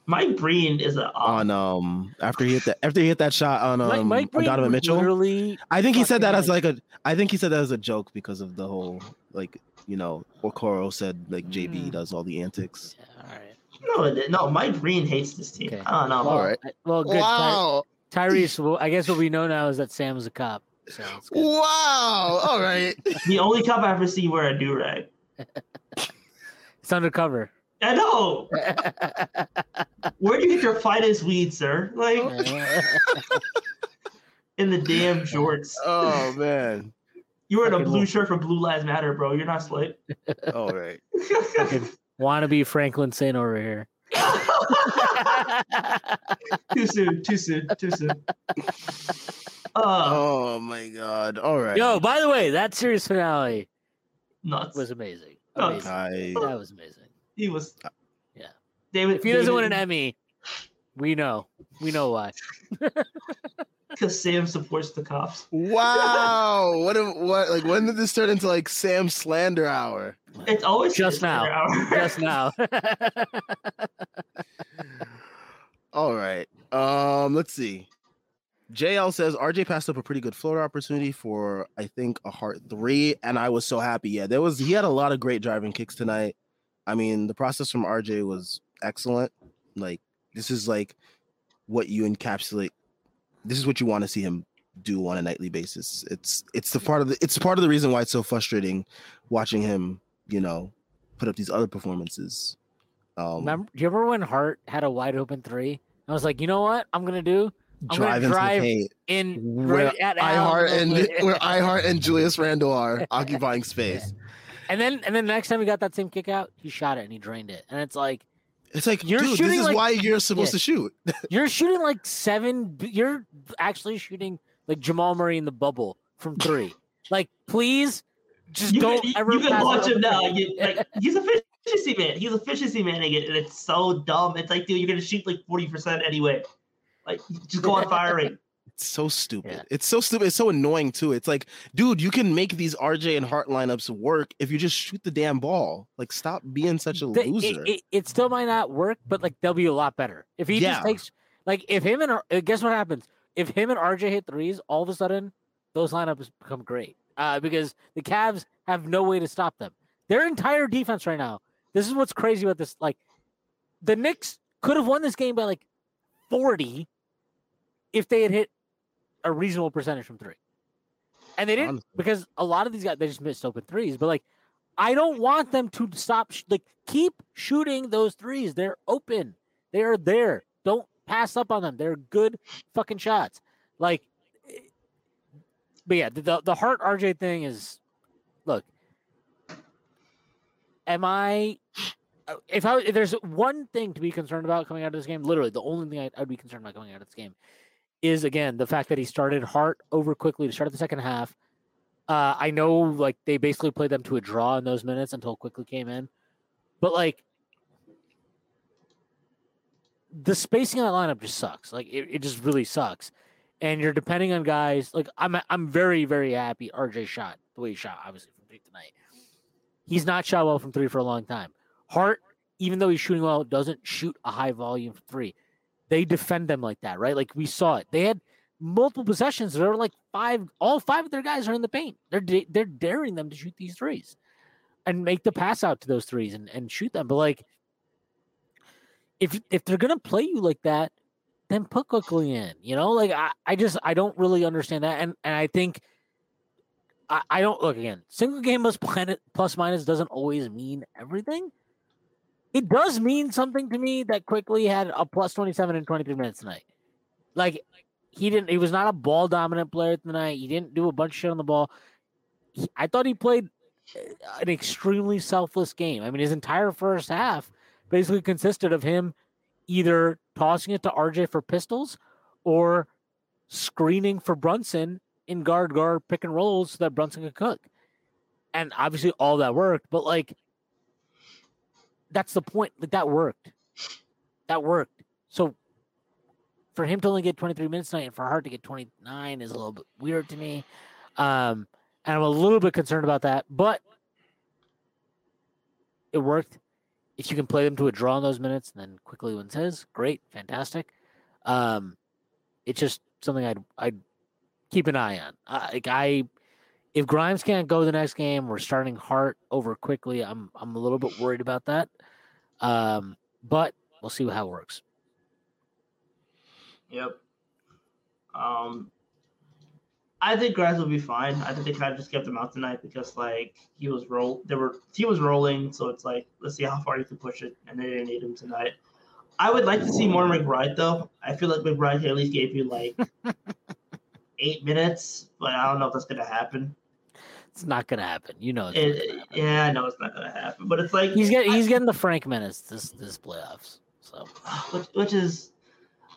Mike Breen is a on um after he hit that after he hit that shot on um Mike, Mike on Breen Donovan Mitchell. Literally, I think he said that fucking, as like a. I think he said that as a joke because of the whole like you know Okoro said like JB Mm. does all the antics. yeah, all right. no, it didn't. no. Mike Breen hates this team. Okay. I don't know. All right. I- Well, good. Ty- Tyrese, well, I guess what we know now is that Sam Sam's a cop. So. Wow! All right. The only cop I ever see wear a do rag. It's undercover. I know. Where do you get your finest weed, sir? Like in the damn shorts. oh man. You wearing a blue shirt for Blue Lives Matter, bro. You're not slick. All right. Fucking wannabe Franklin Saint over here. too soon. Too soon. Too soon. Uh, Oh my god. All right. Yo, by the way, that series finale nuts. was amazing. Oh, Amazing. I, That was amazing. He was. Yeah. David. If he doesn't win an Emmy, we know. We know why. because Sam supports the cops. wow. What? A, what? Like when did this turn into like Sam slander hour? It's always Just now. hour. Just now. All right. Um, let's see. JL says RJ passed up a pretty good floater opportunity for I think a heart three, and I was so happy. Yeah, there was he had a lot of great driving kicks tonight. I mean, the process from RJ was excellent. Like this is like what you encapsulate. This is what you want to see him do on a nightly basis. It's it's the part of the it's part of the reason why it's so frustrating watching him. You know, put up these other performances. Um, Remember, do you remember when Hart had a wide open three? I was like, you know what? I'm gonna do I'm gonna drive the drive in where right at I-Hart and where I-Hart and Julius Randle are occupying space. And then and then the next time he got that same kick out, he shot it and he drained it. And it's like It's like, You're dude, this is like- why you're supposed Yeah. to shoot. you're shooting like seven. You're actually shooting like Jamal Murray in the bubble from three. like, please, just You don't can, ever. you can pass watch him now. You, like, he's a efficiency man. He's efficiency man again, and it's so dumb. It's like, dude, you're gonna shoot like forty percent anyway. Like, just go on firing. So stupid. Yeah. It's so stupid. It's so annoying too. It's like, dude, you can make these RJ and Hart lineups work if you just shoot the damn ball. Like, stop being such a The- it- loser. it, it still might not work, but like they'll be a lot better if he Yeah. just takes like if him and uh, guess what happens if him and RJ hit threes, all of a sudden those lineups become great uh, because the Cavs have no way to stop them. Their entire defense right now. This is what's crazy about this. Like the Knicks could have won this game by like forty if they had hit a reasonable percentage from three, and they didn't Honestly. because a lot of these guys they just missed open threes. But like, I don't want them to stop. Like, keep shooting those threes. They're open. They are there. Don't pass up on them. They're good fucking shots. Like, eh, but yeah, the the, Hart RJ thing is, look. Am I? uh, If I if there's one thing to be concerned about coming out of this game, literally the only thing I, I'd be concerned about coming out of this game is again the fact that he started Hart over Quickley to start the second half. Uh, I know like they basically played them to a draw in those minutes until Quickley came in, but like the spacing on that lineup just sucks. Like it, it just really sucks. And you're depending on guys like I'm I'm very, very happy RJ shot the way he shot, obviously from three tonight. He's not shot well from three for a long time. Hart, even though he's shooting well, doesn't shoot a high volume from three. They defend them like that, right? Like we saw it. They had multiple possessions. There were like five, all five of their guys are in the paint. They're they're daring them to shoot these threes and make the pass out to those threes and, and shoot them. But like if if they're gonna play you like that, then put Quickley in. You know, like I, I just I don't really understand that. And and I think I, I don't look again. Single game plus planet plus minus doesn't always mean everything. It does mean something to me that Quickley had a plus 27 in 23 minutes tonight. Like he didn't he was not a ball dominant player tonight. He didn't do a bunch of shit on the ball. He, I thought he played uh, an extremely selfless game. I mean, his entire first half basically consisted of him either tossing it to RJ for pistols or screening for Brunson in guard guard pick and rolls so that Brunson could cook. And obviously all that worked, but like that's the point. Like that worked. That worked. So for him to only get 23 minutes tonight and for Hart to get 29 is a little bit weird to me. Um, and I'm a little bit concerned about that, but it worked. If you can play them to a draw in those minutes and then Quickley wins his, great, fantastic. Um, it's just something I'd I'd keep an eye on. Uh, like I, if Grimes can't go the next game, we're starting Hart over Quickley. I'm I'm a little bit worried about that. Um, but we'll see how it works. Yep. Um, I think Grimes will be fine. I think they kind of just kept him out tonight because like he was roll, they were he was rolling, so it's like let's see how far you can push it, and they didn't need him tonight. I would like to see more McBride though. I feel like McBride at least gave you like eight minutes, but I don't know if that's gonna happen. It's not gonna happen. You know, it's It, happen. yeah, I know it's not gonna happen, but it's like he's getting I- he's getting the Frank minutes this this playoffs. So which, which is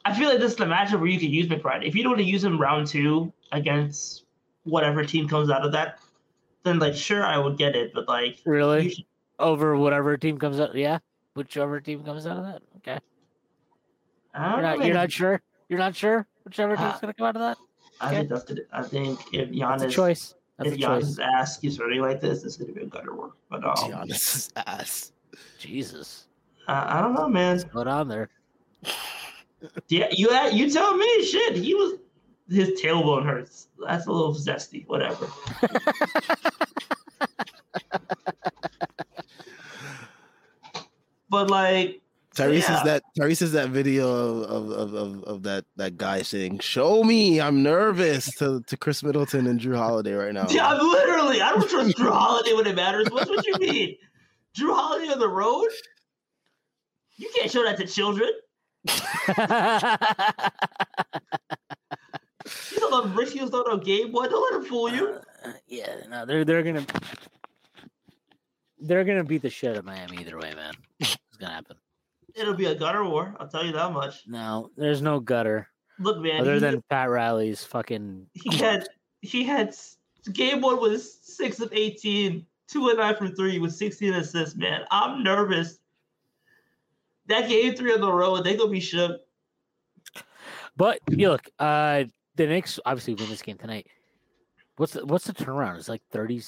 I feel like this is the matchup where you could use McBride. If you don't want to use him round two against whatever team comes out of that, then like sure I would get it, but like really, should, over whatever team comes out, yeah, whichever team comes out of that. Okay, I don't you're not you're not sure. You're not sure whichever team's Uh, gonna come out of that. I think that's good. I think if Giannis choice. That's if. Giannis asks you something like this, it's gonna be a gutter work. But um, Giannis' ass. Jesus, I, I don't know, man. what's going on there? Yeah, you you tell me. Shit, he was his tailbone hurts. That's a little zesty. Whatever. but like, Tyrese Yeah. is that Tyrese is that video of, of, of, of that that guy saying, "Show me, I'm nervous" to, to Khris Middleton and Jrue Holiday right now. yeah, I'm literally, I don't trust Jrue Holiday when it matters. What's what you mean? Jrue Holiday on the road? You can't show that to children. You don't let Rick Hughes not on game boy. Don't let him fool you. Uh, yeah, no, they're they're gonna they're gonna beat the shit out of Miami either way, man. It's gonna happen. It'll be a gutter war. I'll tell you that much. No, there's no gutter Look, man. other he, than Pat Riley's fucking. he had he had game one was six of 18, two and nine from three with 16 assists. Man, I'm nervous. That game three on the road, they gonna be shook. But you look, uh, the Knicks obviously win this game tonight. What's the what's the turnaround? It's like 30,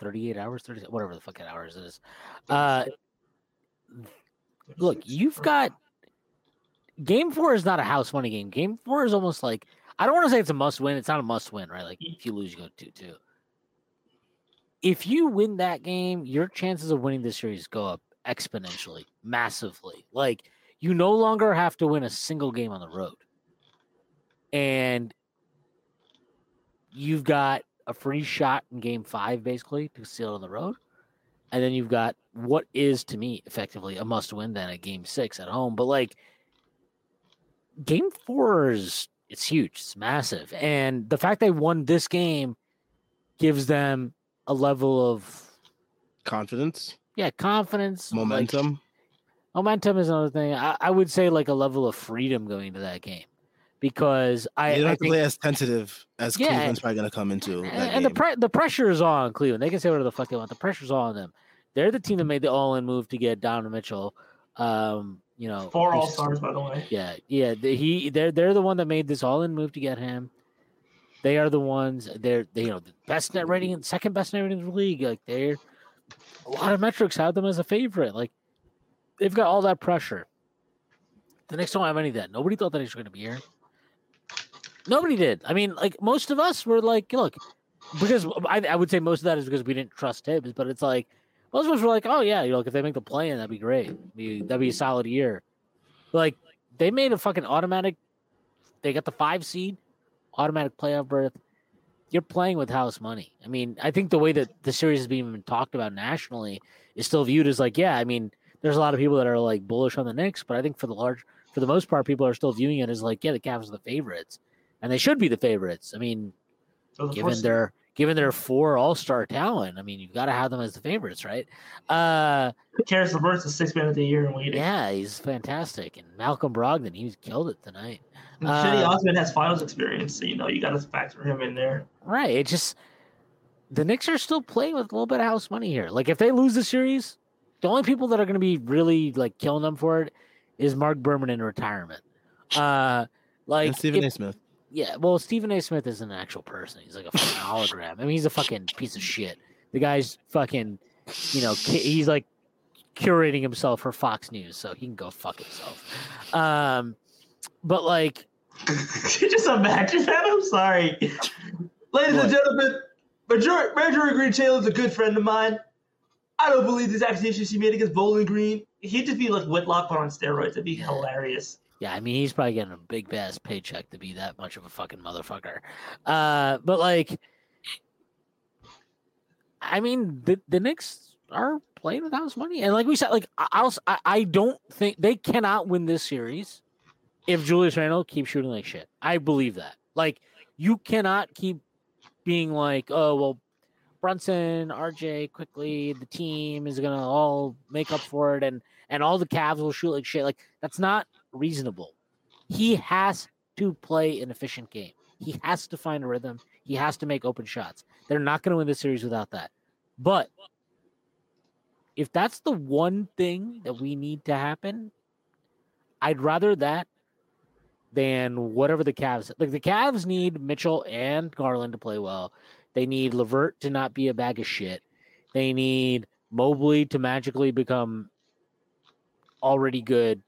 38 hours, 30, whatever the fucking hours it is. Uh, look, you've got game four is not a house money game. Game four is almost like I don't want to say it's a must win. It's not a must win, right? Like if you lose, you go two two. If you win that game, your chances of winning this series go up exponentially, massively. Like you no longer have to win a single game on the road. And you've got a free shot in game five, basically, to seal on the road. And then you've got what is to me effectively a must win then at game six at home. But like game four is it's huge, it's massive. And the fact they won this game gives them a level of Confidence, yeah, confidence, like- momentum. momentum is another thing. I, I would say like a level of freedom going into that game because I, you don't I have to play as tentative as Yeah. Cleveland's probably going to come into and, and the pre- the pressure is on Cleveland. They can say whatever the fuck they want. The pressure's all on them. They're the team that made the all in move to get Donovan Mitchell. Um, you know, Four All Stars, by the way. Yeah, yeah. He they're they're the one that made this all in move to get him. They are the ones. They're they, you know the best net rating, second best net rating in the league. Like they're a lot of metrics have them as a favorite. Like they've got all that pressure. The Knicks don't have any of that. Nobody thought the Knicks were going to be here. Nobody did. I mean, like most of us were like, look, because I, I would say most of that is because we didn't trust Thibs, but it's like most of us were like, oh yeah, you know, like if they make the play in, that'd be great. Be, that'd be a solid year. Like they made a fucking automatic. They got the five seed, automatic playoff berth. You're playing with house money. I mean, I think the way that the series is being talked about nationally is still viewed as like, yeah, I mean, there's a lot of people that are like bullish on the Knicks, but I think for the large, for the most part, people are still viewing it as like, yeah, the Cavs are the favorites, and they should be the favorites. I mean, So the given their given their four All Star talent, I mean, you've got to have them as the favorites, right? Uh, Caris LeVert's the sixth man of the year in waiting. yeah, he's fantastic, and Malcolm Brogdon, he's killed it tonight. And Shitty Uh, Osman has finals experience, so you know you got to factor him in there. Right. It just the Knicks are still playing with a little bit of house money here. Like if they lose the series, the only people that are going to be really like killing them for it is Marc Berman in retirement. Uh, like and Stephen if- A. Smith. Yeah. Well, Stephen A. Smith is an actual person. He's like a fucking hologram. I mean, he's a fucking piece of shit. The guy's fucking, you know, he's like curating himself for Fox News, so he can go fuck himself. Um, but like, Just imagine that. I'm sorry. Ladies What? and gentlemen, Major Marjorie Green Taylor is a good friend of mine. I don't believe these accusations she made against Bowling Green. He'd just be like Whitlock but on steroids. It'd be hilarious. Yeah, I mean he's probably getting a big ass paycheck to be that much of a fucking motherfucker. Uh, but like, I mean the the Knicks are playing without house money, and like we said, like I'll I, I don't think they cannot win this series if Julius Randle keeps shooting like shit. I believe that. Like you cannot keep being like, oh well, Brunson, RJ, Quickley, the team is gonna all make up for it, and and all the Cavs will shoot like shit. Like that's not reasonable. He has to play an efficient game. He has to find a rhythm. He has to make open shots. They're not going to win this series without that. But if that's the one thing that we need to happen, I'd rather that than whatever the Cavs like. The Cavs need Mitchell and Garland to play well. They need LeVert to not be a bag of shit. They need Mobley to magically become already good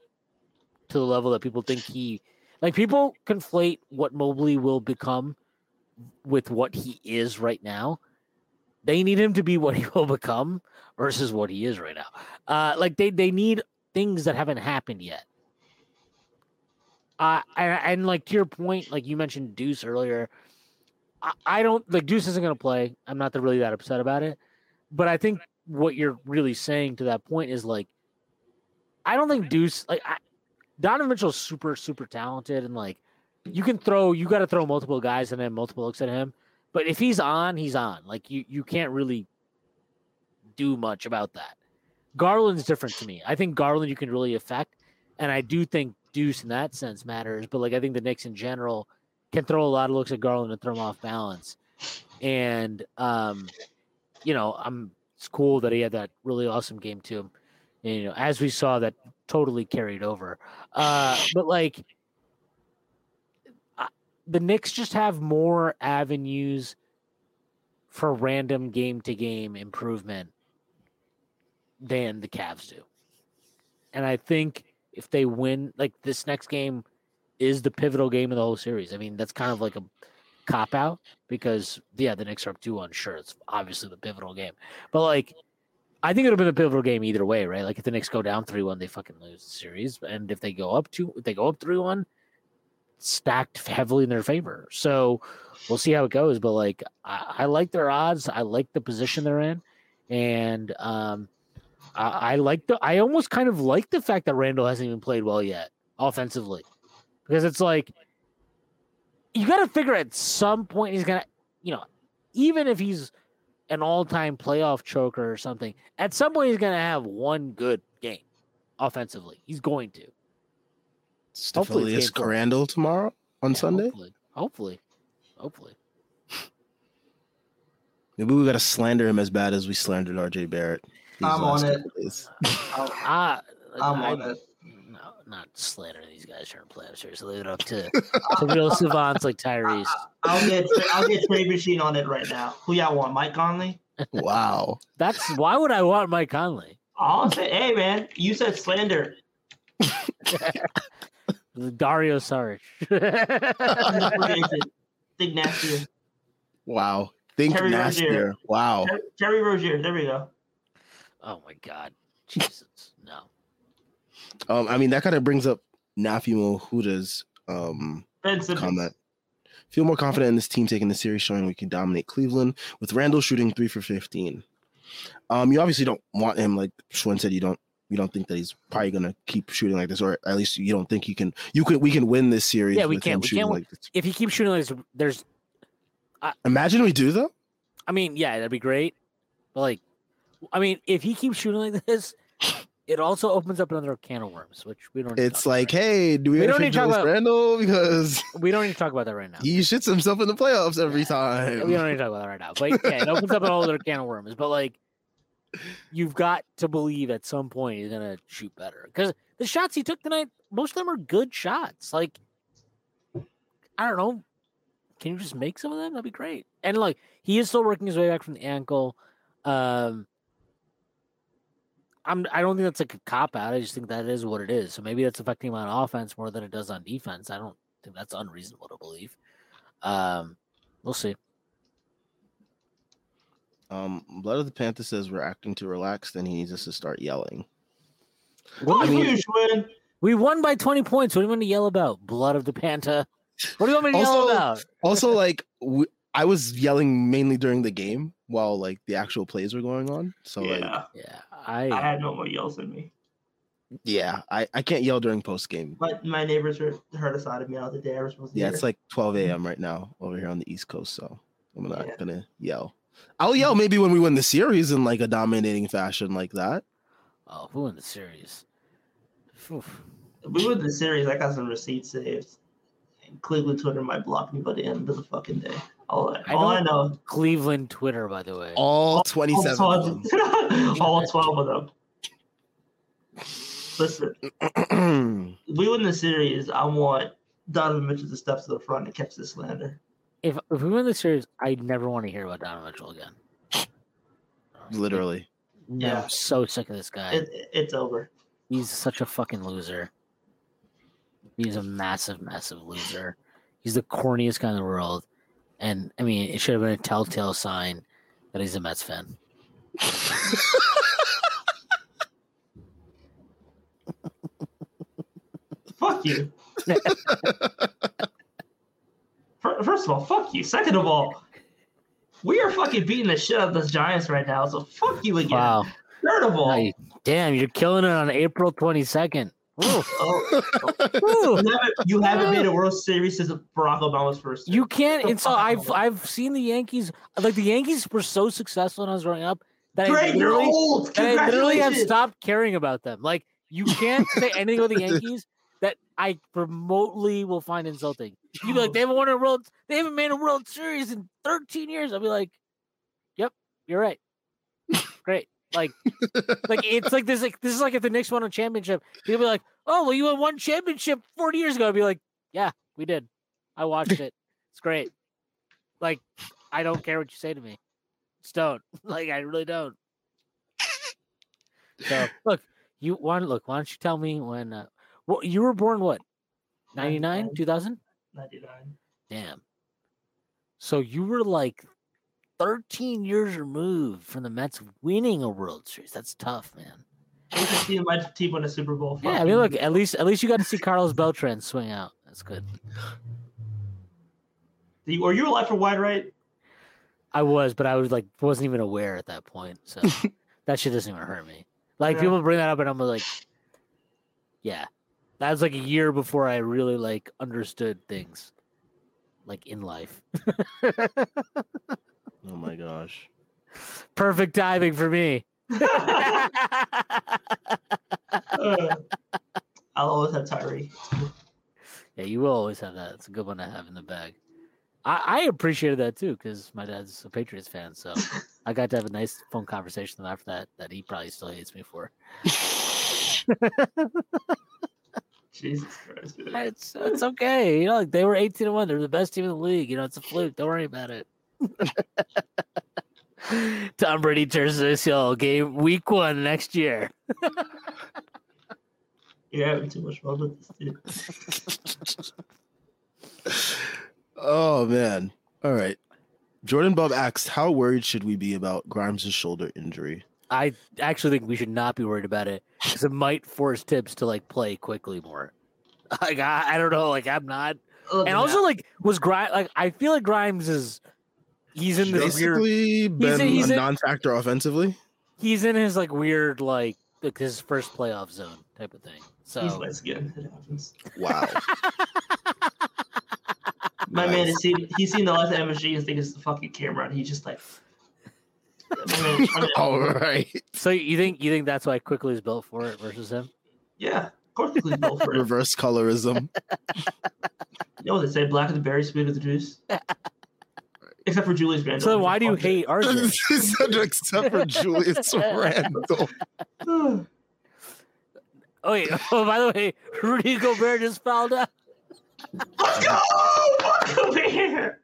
to the level that people think he like people conflate what Mobley will become with what he is right now. They need him to be what he will become versus what he is right now. Uh like they they need things that haven't happened yet. Uh and, and like to your point, like you mentioned Deuce earlier, I, I don't like Deuce isn't gonna play. I'm not really that upset about it. But I think what you're really saying to that point is like I don't think Deuce like I, Donovan Mitchell's super super talented and like you can throw you got to throw multiple guys and then multiple looks at him. But if he's on, he's on. Like you you can't really do much about that. Garland's different to me. I think Garland you can really affect, and I do think Deuce in that sense matters. But like I think the Knicks in general can throw a lot of looks at Garland and throw him off balance. And um, you know, I'm it's cool that he had that really awesome game too. You know, as we saw, that totally carried over. Uh, but like, I- the Knicks just have more avenues for random game to game improvement than the Cavs do. And I think if they win, like this next game is the pivotal game of the whole series. I mean, that's kind of like a cop out because, yeah, the Knicks are up 2 1. Sure, it's obviously the pivotal game. But like, I think it would have been a pivotal game either way, right? Like if the Knicks go down 3 1, they fucking lose the series. And if they go up 2, if they go up 3 1, stacked heavily in their favor. So we'll see how it goes. But like, I, I like their odds. I like the position they're in. And, um, I, I like the. I almost kind of like the fact that Randle hasn't even played well yet offensively, because it's like you got to figure at some point he's gonna, you know, even if he's an all-time playoff choker or something, at some point he's gonna have one good game offensively. He's going to. Hopefully it's Stephalius. Crandall tomorrow on Yeah, Sunday. Hopefully, hopefully, hopefully. Maybe we got to slander him as bad as we slandered RJ Barrett. these I'm last on it. couple days. Ah, I'm on it. No, not slandering these guys trying to play out series. Leave it up to, to real savants like Tyrese. I'll get I'll get trade machine on it right now. Who y'all want? Mike Conley? Wow. That's why would I want Mike Conley? I'll say, hey man, you said slander. Dario Saric. Think nastier. Wow. Think Terry nastier. Rozier. Wow. Ter- Terry Rozier. There we go. oh my God, Jesus, no. Um, I mean, that kind of brings up Nafi Huda's um comment. Feel more confident in this team taking the series, showing we can dominate Cleveland with Randle shooting three for fifteen. Um, you obviously don't want him, like Shwin said, you don't you don't think that he's probably gonna keep shooting like this, or at least you don't think he can you could we can win this series. Yeah, we with can. him We can't like this. If he keeps shooting like this, there's. Imagine we do though. I mean, yeah, that'd be great. But like, I mean, if he keeps shooting like this, it also opens up another can of worms, which we don't. It's like, right hey, do we, We don't need to talk about- Randle because we don't need to talk about that right now. he shits himself in the playoffs every time. We don't need to talk about that right now. But yeah, it opens up another can of worms. But like, you've got to believe at some point he's gonna shoot better because the shots he took tonight, most of them are good shots. Like, I don't know, can you just make some of them? That'd be great. And like, he is still working his way back from the ankle. Um, I'm. I don't think that's like a cop out. I just think that is what it is. So maybe that's affecting him on offense more than it does on defense. I don't think that's unreasonable to believe. Um, we'll see. Um, Blood of the Panther says we're acting too relaxed, and he needs us to start yelling. Fuck I mean- you, Shwin. We won by 20 points. What do you want to yell about? Blood of the Panta. What do you want me to yell about? Also, like I was yelling mainly during the game while like the actual plays were going on. So like, yeah, Yeah, I I had no more yells than me. yeah, I I can't yell during post game. But my neighbors heard, heard a side of me out the day I was supposed to Yeah, hear. it's like 12 a.m. right now over here on the East Coast, so I'm not Yeah. gonna yell. I'll yell maybe when we win the series in like a dominating fashion like that. oh, who in the series? Oof. If we win the series, I got some receipts saved. And Cleveland Twitter might block me by the end of the fucking day. All, I, I all I don't- know. Cleveland Twitter, by the way. All All 27 of 12, all 12 of them. Listen, if we win the series, I want Donovan Mitchell to step to the front and catch this slander. If if we win the series, I never want to hear about Donovan Mitchell again. Literally. No, Yeah. I'm so sick of this guy. It, it's over. He's such a fucking loser. He's a massive, massive loser. He's the corniest guy in the world. And I mean, it should have been a telltale sign that he's a Mets fan. Fuck you. First of all, fuck you. Second of all, we are fucking beating the shit out of the Giants right now, so fuck you again. Wow. Third of all, damn, you're killing it on April 22nd. Ooh. oh, Ooh. you, haven't, you haven't made a World Series since Barack Obama's first. Year. You can't. And so I've. I've seen the Yankees. Like the Yankees were so successful when I was growing up that I Great, you're literally, old. I literally have stopped caring about them. Like you can't say anything about the Yankees that I remotely will find insulting. You'd be like, they haven't won a world. They haven't made a World Series in 13 years. I'll be like, yep, you're right. Great. Like, like it's like this. Like this is like if the Knicks won a championship, you'll be like, oh well, you won one championship 40 years ago. I'd be like, yeah, we did. I watched it. It's great. Like, I don't care what you say to me. Just don't. Like, I really don't. So look, you want look. Why don't you tell me when? Uh, well, you were born what? 99, 99. 2000? 99. Damn. So you were like 13 years removed from the Mets winning a World Series. That's tough, man. I I see my team win a Super Bowl. Yeah, I mean, look, at least at least you got to see Carlos Beltran swing out. That's good. You- Were you alive for wide right? I was, but I was like wasn't even aware at that point. So that shit doesn't even hurt me. Like Yeah. people bring that up, and I'm like, yeah, that was like a year before I really like understood things, like in life. Oh my gosh. Perfect timing for me. Uh, I'll always have Tyree. Yeah, you will always have that. It's a good one to have in the bag. I, I appreciated that too because my dad's a Patriots fan, so I got to have a nice phone conversation with him after that. That he probably still hates me for. Jesus Christ. It's it's okay. You know, like they were eighteen to one. They're the best team in the league. You know, it's a fluke. Don't worry about it. Tom Brady turns this hill game week one next year. You're having too much fun with this, dude. Oh man. All right. Jordan Bob asked, "How worried should we be about Grimes' shoulder injury?" I actually think we should not be worried about it because it might force Thibs to like play Quickley more. Like I, I don't know. Like I'm not. And also like was Grimes like I feel like Grimes is he's in this weird Basically, been a- he's a a- non-factor offensively. he's in his like weird like like his first playoff zone type of thing. So he's light skinned. It happens. Wow. My man Nice. has seen he's seen the last MSG and think it's the fucking camera and he's just like My man is trying to- All right. so you think you think that's why Quickley is built for it versus him? Yeah, of course he's built for it. Reverse colorism. You know what they say, black is the berry, sweet with the juice. Except for Julius Randle. So why do you hate RJ? Except for Julius Randle. hate Oh wait, oh by the way, Rudy Gobert just fouled out. Let's go! Fuck over here!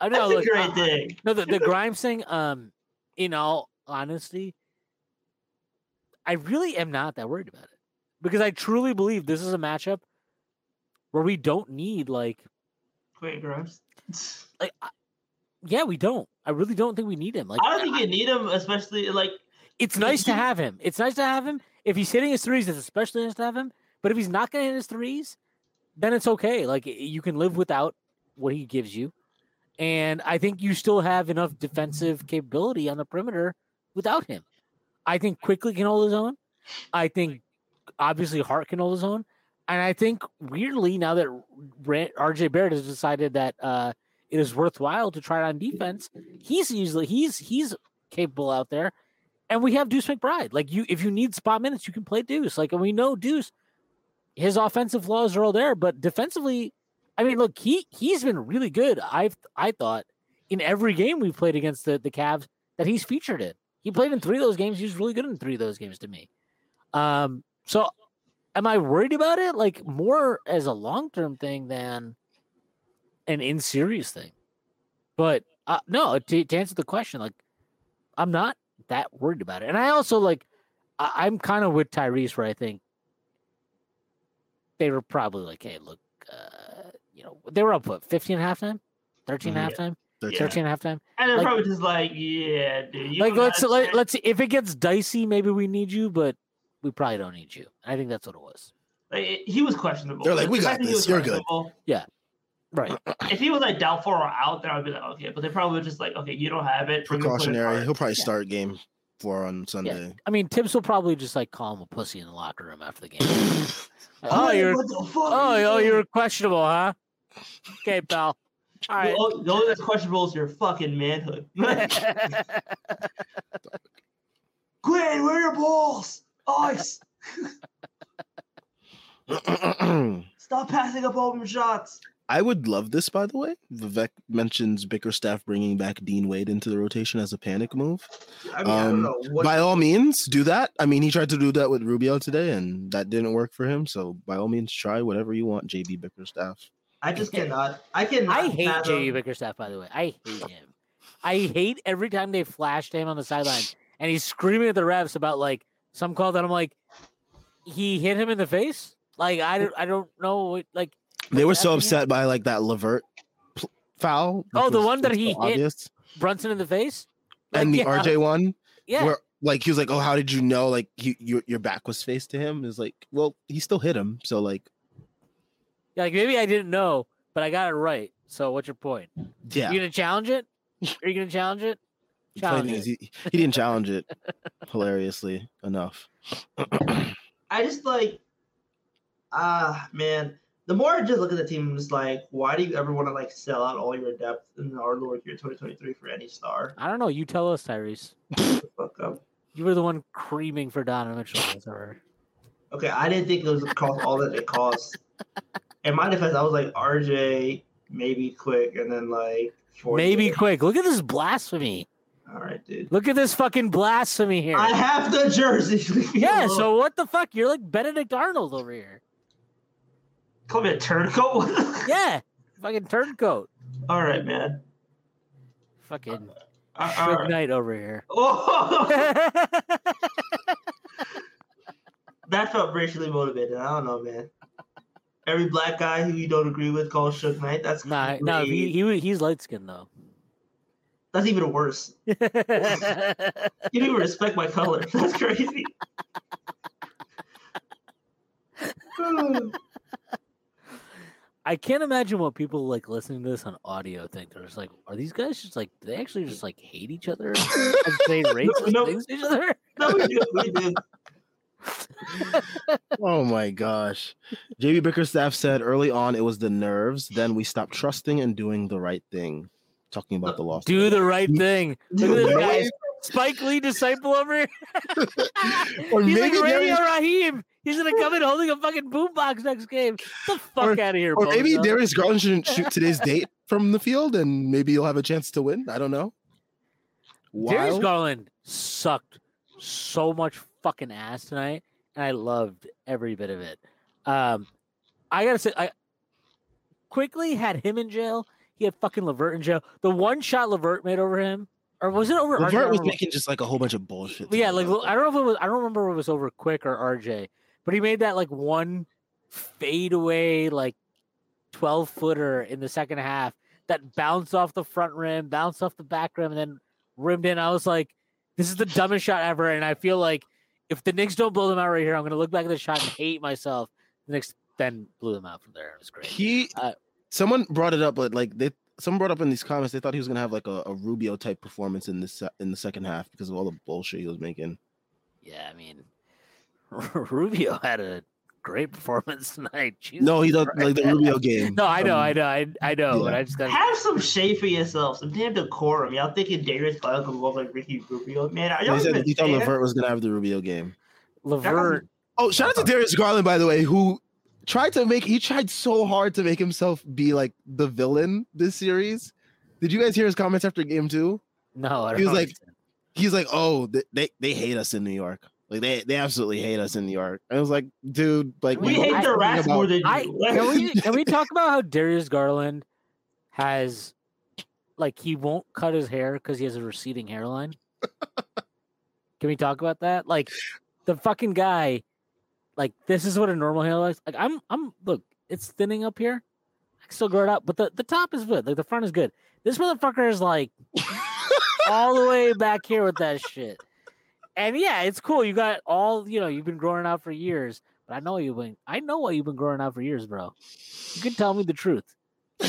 I That's know. a great uh, thing. No, the, the Grimes thing, um, in all honesty, I really am not that worried about it. Because I truly believe this is a matchup where we don't need like Great Grimes. like I- yeah, we don't. I really don't think we need him. Like I don't think you need him, especially like it's nice to have him. It's nice to have him. If he's hitting his threes, it's especially nice to have him. But if he's not gonna hit his threes, then it's okay. Like you can live without what he gives you. And I think you still have enough defensive capability on the perimeter without him. I think Quickley can hold his own. I think obviously Hart can hold his own. And I think weirdly now that RJ Barrett has decided that uh, it is worthwhile to try it on defense, he's usually he's he's capable out there. And we have Deuce McBride. Like you, if you need spot minutes, you can play Deuce. Like, and we know Deuce, his offensive flaws are all there, but defensively, I mean, look, he he's been really good. I've I thought in every game we've played against the the Cavs that he's featured in. He played in three of those games. He was really good in three of those games to me. Um, so am I worried about it? Like more as a long term thing than an in series thing. But uh, no, to, to answer the question, like I'm not that worried about it. And I also like I, I'm kind of with Tyrese where I think they were probably like, hey, look, uh, you know, they were up what 15 at halftime, 13 at Mhm. halftime, Yeah. 13 at halftime. and they're Like- probably just like, yeah, dude. You like let's gotta let, let's see if it gets dicey, maybe we need you, but we probably don't need you. I think that's what it was. like, it- he was questionable. They're like, "We got this, you're good." questionable, Right. If he was like doubtful or out, then I'd be like, okay. But they probably were just like, okay, you don't have it. we're gonna put it Precautionary. He'll probably Yeah. start game four on Sunday. I mean, Thibs will probably just like call him a pussy in the locker room after the game. oh, Hey, you're what the fuck oh, oh, you're questionable, huh? Okay, pal. All right. The o- the only that's questionable is your fucking manhood. Quinn, where are your balls? Ice. Stop passing up open shots. I would love this, by the way. Vivek mentions Bickerstaff bringing back Dean Wade into the rotation as a panic move. I mean, I don't Um, know what. By all means, do that. I mean, he tried to do that with Rubio today, and that didn't work for him. So, by all means, try whatever you want, JB Bickerstaff. I just cannot. I cannot. I hate fathom- JB Bickerstaff, by the way. I hate him. I hate every time they flashed him on the sideline and he's screaming at the refs about like some call that I'm like, he hit him in the face. Like I don't, I don't know. Like They were so upset by like that LeVert pl- foul. Oh, the was one that he so hit? obvious. Brunson in the face. Like, and the yeah, RJ one, Yeah, where like he was like, "Oh, how did you know? Like you, your your back was faced to him." Is like, well, he still hit him, so like, Yeah, like maybe I didn't know, but I got it right. So what's your point? yeah. You gonna challenge it? Are you gonna challenge it? Challenge thing it. is he, he didn't challenge it hilariously enough. I just like, ah, man. The more I just look at the team, I'm just like, why do you ever want to like sell out all your depth in our Lord year 2023 for any star? I don't know. You tell us, Tyrese. Fuck up. You were the one creaming for Donovan Mitchell. Right. Okay, I didn't think it was cost all that it costs. In my defense, I was like RJ, maybe quick, and then like Fournier. Maybe quick. Look at this blasphemy. All right, dude. Look at this fucking blasphemy here. I have the jersey. Yeah, so what the fuck? You're like Benedict Arnold over here. Call me a turncoat. Yeah, fucking turncoat. all right, man. Fucking Uh, Suge right. Knight over here. Oh, that felt racially motivated. I don't know, man. Every black guy who you don't agree with calls Suge Knight. That's nah, no, he, he he's light skinned though. That's even worse. You didn't even respect my color. That's crazy. I can't imagine what people like listening to this on audio think. They're just like, are these guys just like, do they actually just like hate each other and say racist no. things to each other? no, we do. We do. Oh my gosh. JB Bickerstaff said early on it was the nerves. Then we stopped trusting and doing the right thing. Talking about uh, the loss. Do the right thing. Look at this Dude, guy, Spike Lee disciple over here. Or He's maybe like Radio Raheem. He's gonna come in holding a fucking boombox next game. Get the fuck out of here, Or maybe. Darius Garland shouldn't shoot today's date from the field and maybe you'll have a chance to win. I don't know. Darius Garland sucked so much fucking ass tonight, and I loved every bit of it. Um, I gotta say, I Quickley had him in jail. He had fucking LeVert in jail. The one shot LeVert made over him, or was it over? RJ? LeVert was making just like a whole bunch of bullshit. Yeah, like. I don't know if it was. I don't remember if it was over Quick or RJ, but he made that like one fadeaway like twelve footer in the second half that bounced off the front rim, bounced off the back rim, and then rimmed in. I was like, this is the dumbest shot ever, and I feel like if the Knicks don't blow them out right here, I'm gonna look back at the shot and hate myself. The Knicks then blew them out from there. It was great. he Uh, someone brought it up, but like they someone brought up in these comments they thought he was gonna have like a, a Rubio type performance in this in the second half because of all the bullshit he was making. Yeah, I mean, Rubio had a great performance tonight. Jesus No, he does like the Rubio game. No, I know, Um, I know, I, I know, but. I just got Have some shade for yourself. Some damn decorum. Y'all thinking Darius Garland could look like Ricky Rubio? Man, are y'all He said even he thought fans? LeVert was gonna have the Rubio game. LeVert. Oh, shout out to Darius Garland, by the way, who tried to make he tried so hard to make himself be like the villain this series. Did you guys hear his comments after game two? No, I don't He was like- understand. He's like, "Oh, they they, they hate us in New York. Like they they absolutely hate us in New York." I was like, "Dude, like We hate know the something rats about- more than I you. can we can we talk about how Darius Garland has like he won't cut his hair because he has a receding hairline. can we talk about that? Like the fucking guy, like this is what a normal hair looks like. I'm I'm look, it's thinning up here. I can still grow it out, but the, the top is good. Like the front is good. This motherfucker is like all the way back here with that shit. And yeah, it's cool. You got all you know. You've been growing out for years, but I know you've been. I know why you've been growing out for years, bro. You can tell me the truth.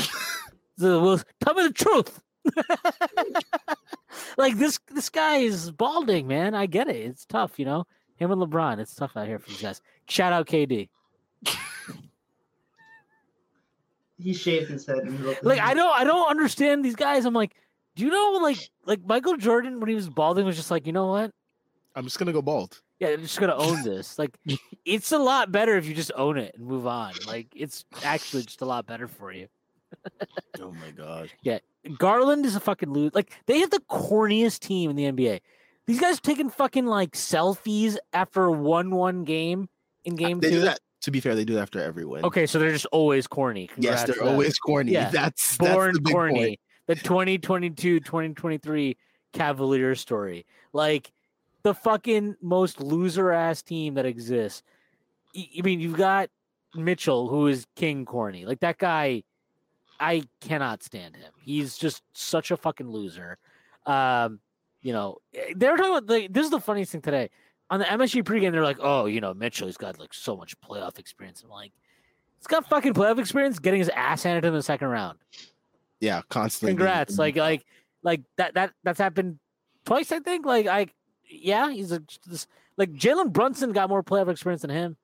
So, well, tell me the truth. like this, this guy is balding, man. I get it. It's tough, you know. Him and LeBron, it's tough out here for these guys. Shout out KD. he shaved his head. And he looked Like I don't, I don't understand these guys. I'm like, do you know, like, like Michael Jordan when he was balding was just like, you know what? I'm just gonna go bald. Yeah, I'm just gonna own this. Like, it's a lot better if you just own it and move on. Like, it's actually just a lot better for you. Oh my god. Yeah, Garland is a fucking lose. Like, they have the corniest team in the NBA. These guys taking fucking like selfies after a one-one game in game They two. do that To be fair, they do it after every win. Okay, so they're just always corny. Yes, they're always corny. Yeah. That's born that's the corny. point. The 2022 2023 Cavaliers story. Like the fucking most loser ass team that exists. I mean, you've got Mitchell, who is king corny. Like that guy, I cannot stand him. He's just such a fucking loser. Um, you know, eh, they're talking about the, this is the funniest thing today. On the MSG pregame, they're like, oh, you know, Mitchell, he's got like so much playoff experience. I'm like, he's got fucking playoff experience getting his ass handed to him in the second round. Yeah, constantly. Congrats. Like like like that that that's happened twice, I think. Like I yeah, he's a this, like Jalen Brunson got more playoff experience than him.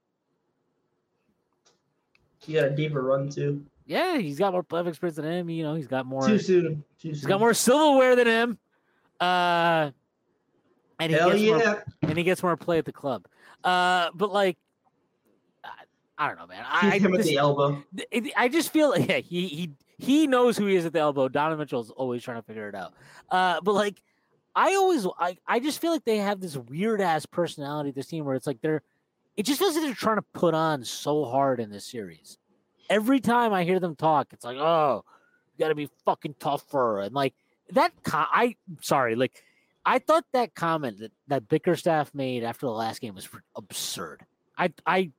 He got a deeper run too. Yeah, he's got more playoff experience than him. You know, he's got more Too soon. Too soon. he's got more silverware than him. Uh and he Hell gets more and he gets more play at the club. Uh but like I, I don't know, man. I, him at this- the elbow. it, I just feel like yeah, he he he knows who he is at the elbow. Donovan Mitchell's always trying to figure it out. Uh, but like, I always I I just feel like they have this weird ass personality. This team where it's like they're, it just feels like they're trying to put on so hard in this series. Every time I hear them talk, it's like, oh, you got to be fucking tougher, and like that. I sorry, like I thought that comment that that Bickerstaff made after the last game was absurd. I I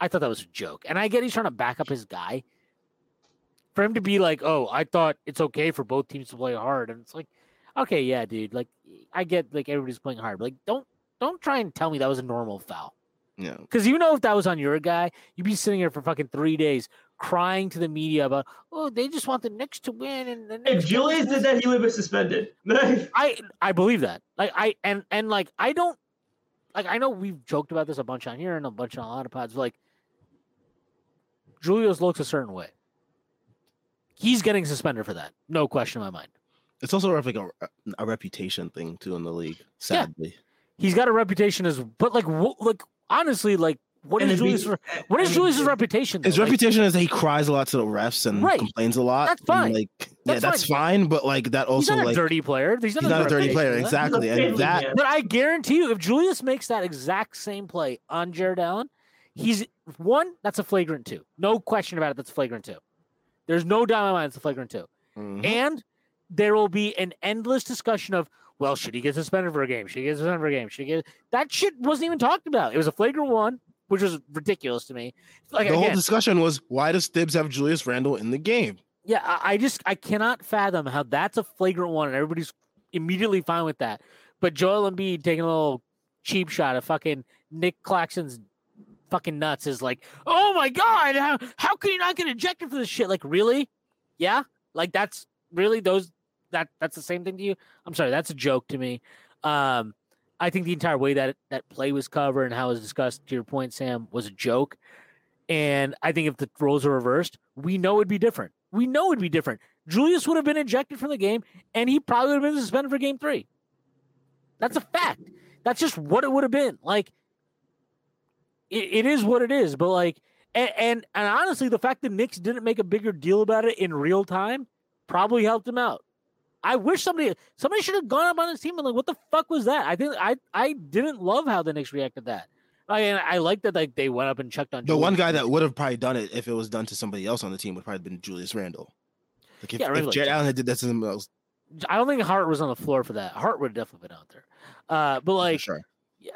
I thought that was a joke. And I get he's trying to back up his guy. For him to be like, oh, I thought it's okay for both teams to play hard. And it's like, okay, yeah, dude. Like I get like everybody's playing hard, but like don't don't try and tell me that was a normal foul. Yeah. Because you know if that was on your guy, you'd be sitting here for fucking three days crying to the media about, oh, they just want the Knicks to win and the If Julius did that, he would have been suspended. I I believe that. Like I and and like I don't like I know we've joked about this a bunch on here and a bunch on a lot of pods. But like Julius looks a certain way. He's getting suspended for that. No question in my mind. It's also like a, a reputation thing too in the league. Sadly, He's got a reputation as but like wh- like honestly like what And is it'd be- Julius what is and- Julius's reputation? his? Like, reputation is that he cries a lot to the refs and Right. complains a lot. That's and, fine. like, yeah, That's that's fine. But like that he's also not a like dirty player. He's not, he's not a dirty player. Exactly, and that man. But I guarantee you, if Julius makes that exact same play on Jarrett Allen, he's one, that's a flagrant two. No question about it, that's a flagrant two. There's no doubt in my mind it's a flagrant two. Mhm. And there will be an endless discussion of, well, should he get suspended for a game? Should he get suspended for a game? Should he get that shit wasn't even talked about. It was a flagrant one, which was ridiculous to me. Like the whole discussion was why does Thibs have Julius Randle in the game? yeah, I, I just I cannot fathom how that's a flagrant one and everybody's immediately fine with that. But Joel Embiid taking a little cheap shot at fucking Nic Claxton's fucking nuts is like, oh my god, how how can you not get ejected for this shit? Like, really? Yeah, like that's really those that that's the same thing to you. I'm sorry, that's a joke to me. Um, I think the entire way that that play was covered and how it was discussed, to your point, Sam, was a joke. And I think if the roles are reversed, we know it'd be different. We know it'd be different. Julius would have been ejected from the game, and he probably would have been suspended for game three. That's a fact. That's just what it would have been. Like, it, it is what it is. But like, and, and and honestly, the fact that Knicks didn't make a bigger deal about it in real time probably helped him out. I wish somebody somebody should have gone up on his team and like, what the fuck was that? I think I I didn't love how the Knicks reacted to that. I and I like that like they went up and checked on The one Julius. guy that would have probably done it if it was done to somebody else on the team would probably been Julius Randle. Like if, Yeah, if Jarrett Allen had did that to somebody else, I don't think Hart was on the floor for that. Hart would have definitely been out there. Uh, but like, sure. yeah,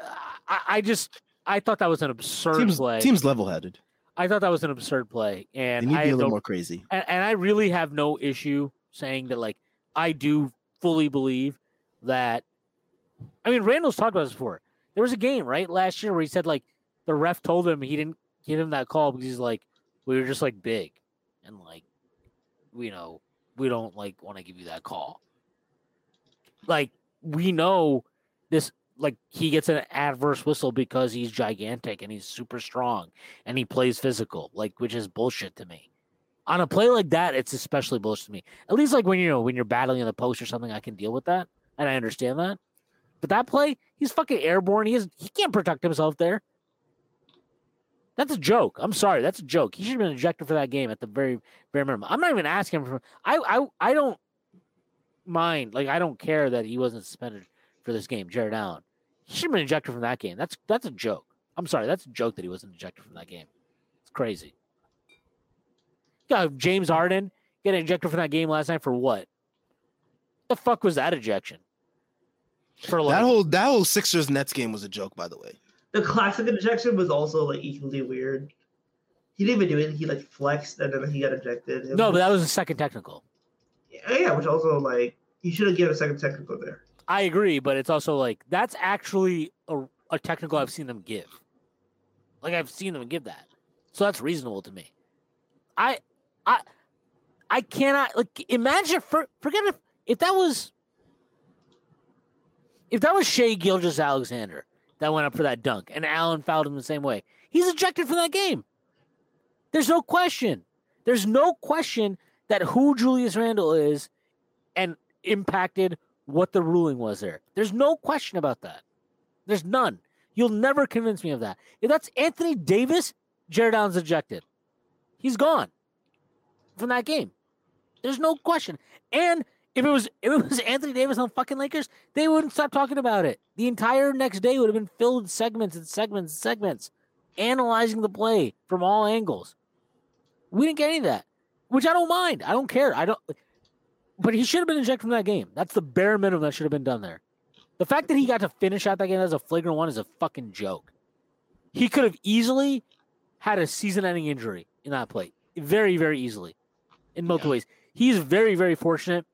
I, I just I thought that was an absurd Teams, play. teams level headed. I thought that was an absurd play, They and need to be a little no, more crazy. and, and I really have no issue saying that. Like, I do fully believe that. I mean, Randle's talked about this before. There was a game right last year where he said like the ref told him he didn't give him that call because he's like we were just like big, and like you know we don't like want to give you that call. Like we know this like he gets an adverse whistle because he's gigantic and he's super strong and he plays physical, like which is bullshit to me. On a play like that, it's especially bullshit to me. At least like when you know when you're battling in the post or something, I can deal with that and I understand that. But that play, he's fucking airborne. He is he can't protect himself there. That's a joke. I'm sorry, that's a joke. He should have been ejected for that game at the very very minimum. I'm not even asking him for. I I I don't mind. Like I don't care that he wasn't suspended for this game, Jarrett Allen. He should have been ejected from that game. That's that's a joke. I'm sorry, that's a joke that he wasn't ejected from that game. It's crazy. Got James Harden getting ejected from that game last night for what? The fuck was that ejection? For like, that whole that whole Sixers Nets game was a joke, by the way. The classic ejection was also like equally weird. He didn't even do it. He like flexed and then he got ejected. no, but that was a second technical. Yeah, yeah, which also like he should have given a second technical there. I agree, but it's also like that's actually a, a technical I've seen them give. Like I've seen them give that, so that's reasonable to me. I, I, I cannot like imagine. For, forget if if that was if that was Shai Gilgeous-Alexander that went up for that dunk and Allen fouled him the same way, he's ejected from that game. There's no question. There's no question that who Julius Randle is and impacted what the ruling was there. There's no question about that. There's none. You'll never convince me of that. If that's Anthony Davis, Jarrett Allen's ejected. He's gone from that game. There's no question. And if it was if it was Anthony Davis on fucking Lakers, they wouldn't stop talking about it. The entire next day would have been filled with segments and segments and segments, analyzing the play from all angles. We didn't get any of that, which I don't mind. I don't care. I don't. But he should have been ejected from that game. That's the bare minimum that should have been done there. The fact that he got to finish out that game as a flagrant one is a fucking joke. He could have easily had a season-ending injury in that play, very, very easily, in multiple yeah. ways. He's very, very fortunate.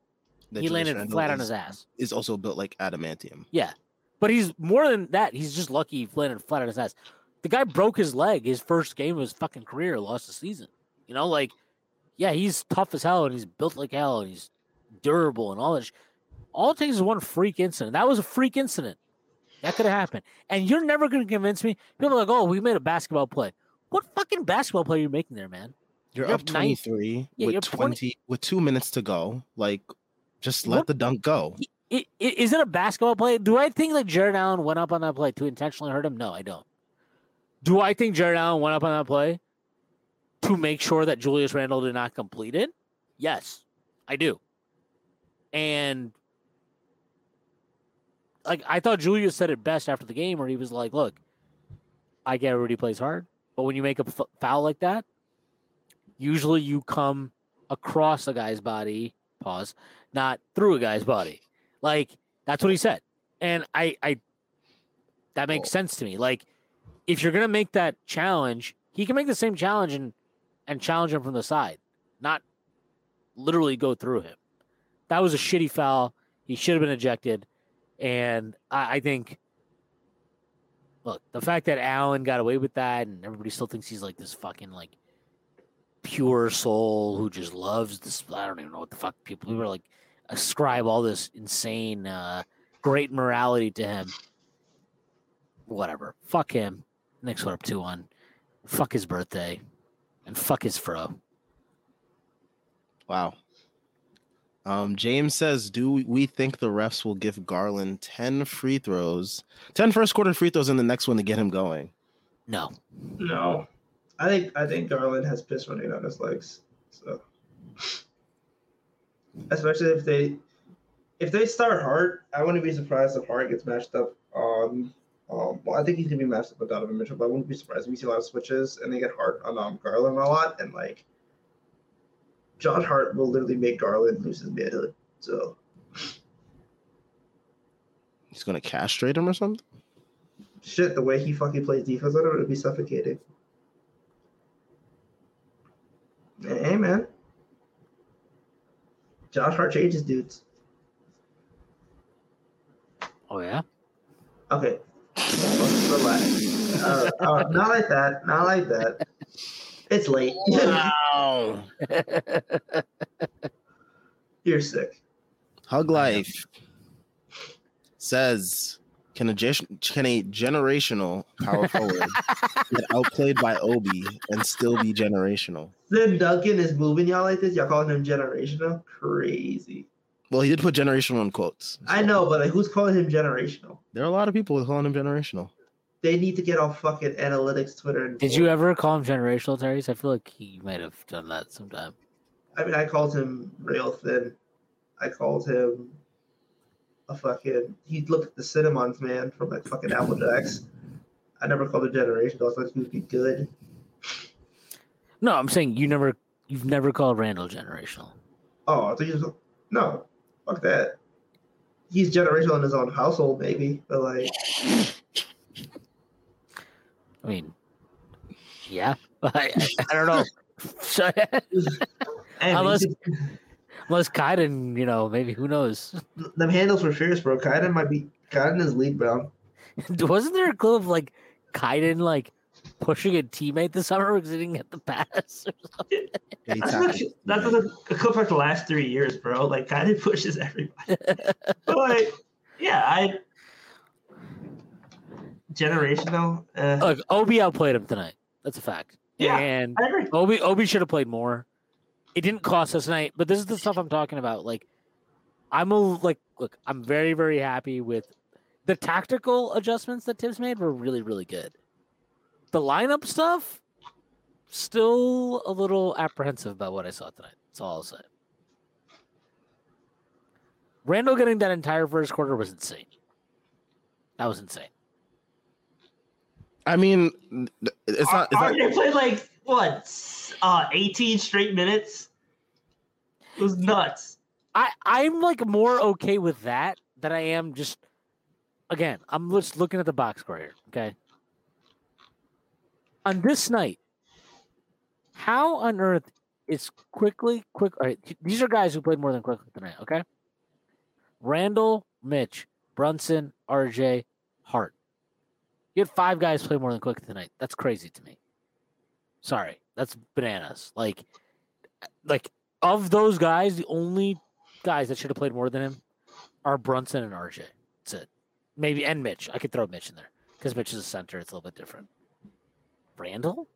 That he landed flat on his ass. Is also built like adamantium. Yeah, but he's more than that. He's just lucky he landed flat on his ass. The guy broke his leg his first game of his fucking career, lost the season. You know, like, yeah, he's tough as hell and he's built like hell and he's durable and all that. Sh- all it takes is one freak incident. That was a freak incident. That could have happened. And you're never going to convince me. People are like, oh, we made a basketball play. What fucking basketball play are you making there, man? You're, you're up 23 yeah, with 20, 20, with two minutes to go. Like, just let what? the dunk go. It, it, is it a basketball play? Do I think that Jarrett Allen went up on that play to intentionally hurt him? No, I don't. Do I think Jarrett Allen went up on that play to make sure that Julius Randle did not complete it? Yes, I do. And like I thought Julius said it best after the game, where he was like, "Look, I get everybody plays hard, but when you make a f- foul like that, usually you come across a guy's body, pause, not through a guy's body. Like that's what he said, and I, I, that makes oh. sense to me. Like if you're gonna make that challenge, he can make the same challenge and and challenge him from the side, not literally go through him that was a shitty foul. He should have been ejected. And I, I think, look, the fact that Allen got away with that and everybody still thinks he's like this fucking like pure soul who just loves this. I don't even know what the fuck people, people are like ascribe all this insane, uh, great morality to him. Whatever. Fuck him. Next one up 2 1. Fuck his birthday. And fuck his fro. Wow. Um, James says, "Do we think the refs will give Garland 10 free throws, 10 first quarter free throws in the next one to get him going?" No. No. I think I think Garland has piss running on his legs. So especially if they if they start Hart, I wouldn't be surprised if Hart gets matched up on um, well, I think he's gonna be matched up with Donovan Mitchell, but I wouldn't be surprised if we see a lot of switches and they get Hart on um, Garland a lot and like Josh Hart will literally make Garland lose his manhood. So he's gonna castrate him or something. Shit, the way he fucking plays defense on him it would be suffocating. Hey man, Josh Hart changes dudes. Oh yeah. Okay. Uh, uh, not like that. Not like that. It's late. Wow. You're sick. Hug Life says, can a, can a generational power forward get outplayed by Obi and still be generational? Then Duncan is moving y'all like this. Y'all calling him generational? Crazy. Well, he did put generational in quotes. So. I know, but like, who's calling him generational? There are a lot of people who calling him generational they need to get off fucking analytics, Twitter. Did you ever call him generational, Terry? I feel like he might have done that sometime. I mean, I called him real thin. I called him a fucking. He looked at the Cinnamons man from like fucking Applejacks. I never called him generational. I thought he would be good. No, I'm saying you never, you've never called Randle generational. Oh, I he was no. Fuck that. He's generational in his own household, maybe, but like, I mean, yeah, I, I, I don't know. So- Unless- Unless Kyden, you know, maybe who knows? them handles were fierce, bro. Kyden might be Kyden is lead, bro. Wasn't there a clip of like Kyden like pushing a teammate this summer because he didn't get the pass? or something? That's, tackled- not, that's a, a clip like the last three years, bro. Like Kyden pushes everybody. but like, yeah, I generational. Uh, Look, Obi outplayed him tonight. That's a fact. Yeah. and I agree. Obi Obi should have played more. It didn't cost us tonight, but this is the stuff I'm talking about. Like, I'm a like, look, I'm very very happy with the tactical adjustments that Thibs made were really really good. The lineup stuff, still a little apprehensive about what I saw tonight. That's all I'll say. Randle getting that entire first quarter was insane. That was insane. I mean, it's not. It's not RJ played like what, uh, 18 straight minutes. It was nuts. I I'm like more okay with that than I am just again. I'm just looking at the box score here. Okay. On this night, how on earth is Quickley quick? All right, these are guys who played more than Quickley tonight. Okay. Randle, Mitch, Brunson, RJ, Hart. You had five guys play more than Quickley tonight. That's crazy to me. Sorry, that's bananas. Like, like of those guys, the only guys that should have played more than him are Brunson and RJ. That's it. Maybe and Mitch. I could throw Mitch in there because Mitch is a center. It's a little bit different. Randle,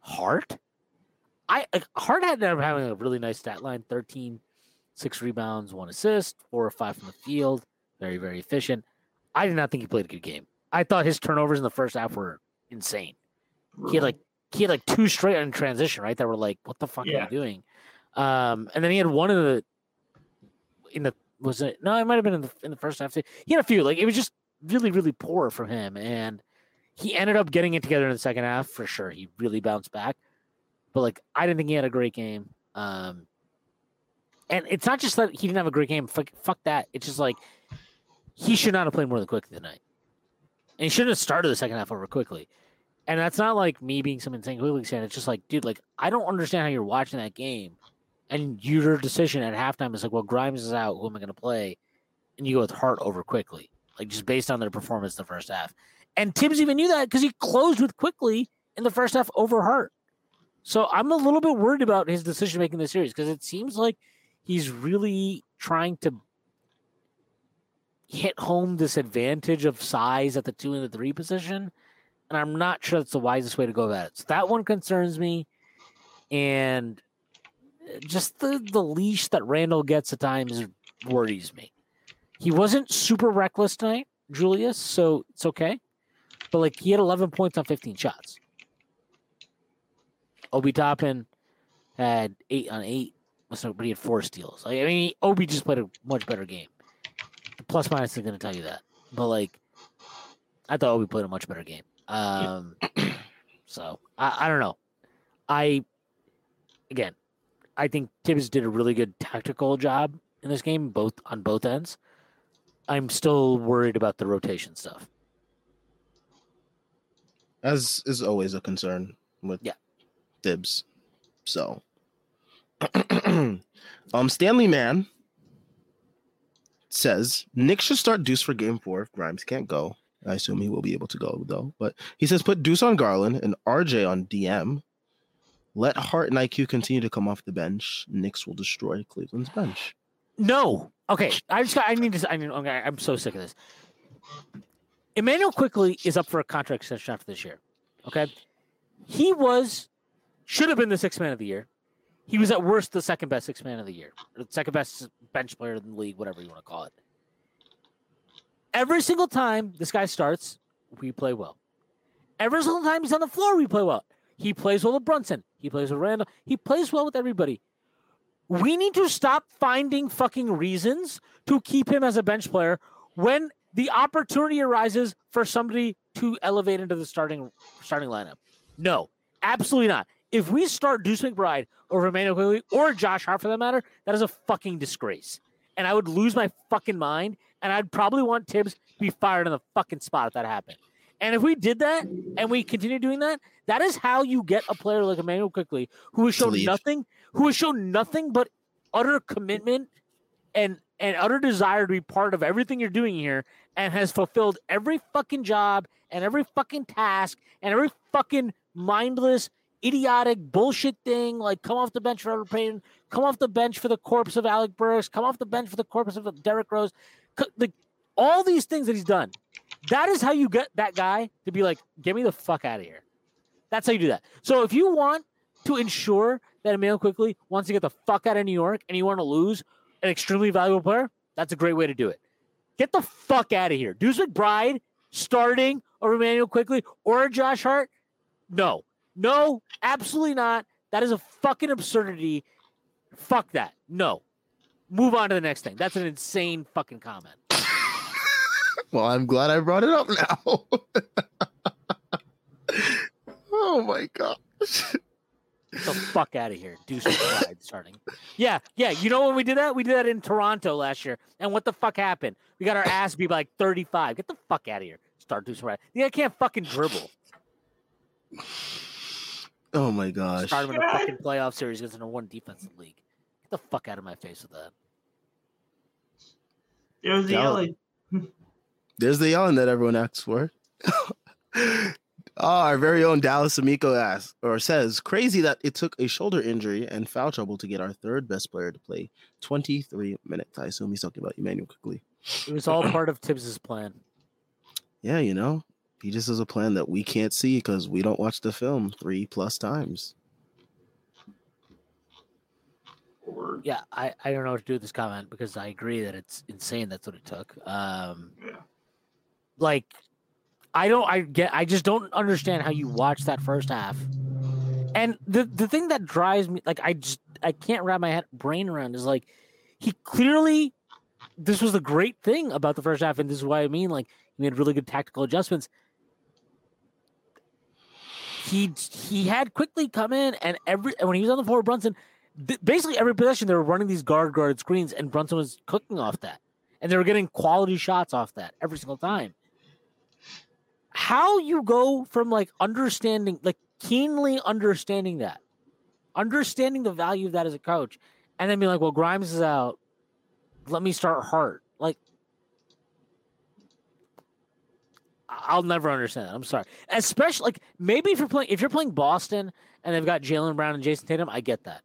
Hart. I like, Hart had never having a really nice stat line: 13, six rebounds, one assist, four or five from the field. Very, very efficient. I did not think he played a good game. I thought his turnovers in the first half were insane. He had like he had like two straight in transition, right? That were like, what the fuck are Yeah. you doing? Um, and then he had one of the in the was it no, it might have been in the in the first half. He had a few. Like it was just really, really poor from him. And he ended up getting it together in the second half for sure. He really bounced back. But like I didn't think he had a great game. Um and it's not just that he didn't have a great game. Fuck, fuck that. It's just like he should not have played more than Quickley tonight. And he shouldn't have started the second half over Quickley. And that's not like me being some insane Quickley saying it's just like, dude, like I don't understand how you're watching that game. And your decision at halftime is like, well, Grimes is out. Who am I going to play? And you go with Hart over Quickley, like just based on their performance the first half. And Thibs even knew that because he closed with Quickley in the first half over Hart. So I'm a little bit worried about his decision making this series because it seems like he's really trying to hit home this advantage of size at the two and the three position. And I'm not sure that's the wisest way to go about it. So that one concerns me. And just the, the leash that Randle gets at times worries me. He wasn't super reckless tonight, Julius, so it's okay. But like he had 11 points on 15 shots. Obi Toppin had eight on eight, but he had four steals. Like, I mean, Obi just played a much better game. The plus minus is going to tell you that. But like, I thought Obi played a much better game. Um, so I, I don't know. I again, I think Thibs did a really good tactical job in this game, both on both ends. I'm still worried about the rotation stuff. As is always a concern with Yeah. Thibs. So, um, Stanley Man says Nick should start Deuce for Game Four if Grimes can't go. I assume he will be able to go though. But he says put Deuce on Garland and RJ on DM. Let Hart and IQ continue to come off the bench. Knicks will destroy Cleveland's bench. No. Okay. I just got, I need to I need okay, I'm so sick of this. Immanuel Quickley is up for a contract extension after this year. Okay. He was should have been the sixth man of the year. He was at worst the second best sixth man of the year. The second best bench player in the league, whatever you want to call it. Every single time this guy starts, we play well. Every single time he's on the floor, we play well. He plays well with Brunson. He plays with Randle. He plays well with everybody. We need to stop finding fucking reasons to keep him as a bench player when the opportunity arises for somebody to elevate into the starting starting lineup? No, absolutely not. If we start Deuce McBride over Immanuel Quickley or Josh Hart for that matter, that is a fucking disgrace. And I would lose my fucking mind. And I'd probably want Thibs to be fired on the fucking spot if that happened. And if we did that and we continue doing that, that is how you get a player like Immanuel Quickley, who has shown leave. nothing, who has shown nothing but utter commitment and and utter desire to be part of everything you're doing here, and has fulfilled every fucking job and every fucking task and every fucking mindless, idiotic bullshit thing. Like come off the bench for Robert Payton, come off the bench for the corpse of Alec Burks, come off the bench for the corpse of Derrick Rose. The, all these things that he's done. That is how you get that guy to be like, get me the fuck out of here. That's how you do that. So if you want to ensure that Immanuel Quickley wants to get the fuck out of New York and you want to lose an extremely valuable player, that's a great way to do it. Get the fuck out of here. Deuce McBride starting over Immanuel Quickley or Josh Hart? No. No, absolutely not. That is a fucking absurdity. Fuck that. No. Move on to the next thing. That's an insane fucking comment. Well, I'm glad I brought it up now. oh my gosh. Get the fuck out of here. Deuce McBride starting. Yeah, yeah. You know when we did that? We did that in Toronto last year. And what the fuck happened? We got our ass beat by like 35. Get the fuck out of here. Start Deuce McBride. The guy can't fucking dribble. Oh my gosh. Start him in a fucking playoff series against a one defensive league. Get the fuck out of my face with that. There's the yelling. There's the yelling that everyone asks for. Ah, our very own Dallas Amico asks or says, crazy that it took a shoulder injury and foul trouble to get our third best player to play 23 minutes. I assume he's talking about Immanuel Quickley. It was all part of Thibs's plan. Yeah, you know, he just has a plan that we can't see because we don't watch the film three plus times. Or, Yeah, I, I don't know what to do with this comment because I agree that it's insane that's what it took. Um Yeah. like I don't I get I just don't understand how you watch that first half. And the the thing that drives me like I just I can't wrap my head brain around is like he clearly this was the great thing about the first half, and this is why I mean like he made really good tactical adjustments. He he had Quickley come in and every and when he was on the floor, Brunson th- basically every possession they were running these guard guard screens, and Brunson was cooking off that, and they were getting quality shots off that every single time. How you go from like understanding, like keenly understanding that, understanding the value of that as a coach, and then be like, well, Grimes is out. Let me start Hart. Like, I'll never understand that. I'm sorry. Especially like maybe if you're playing if you're playing Boston and they've got Jaylen Brown and Jayson Tatum, I get that.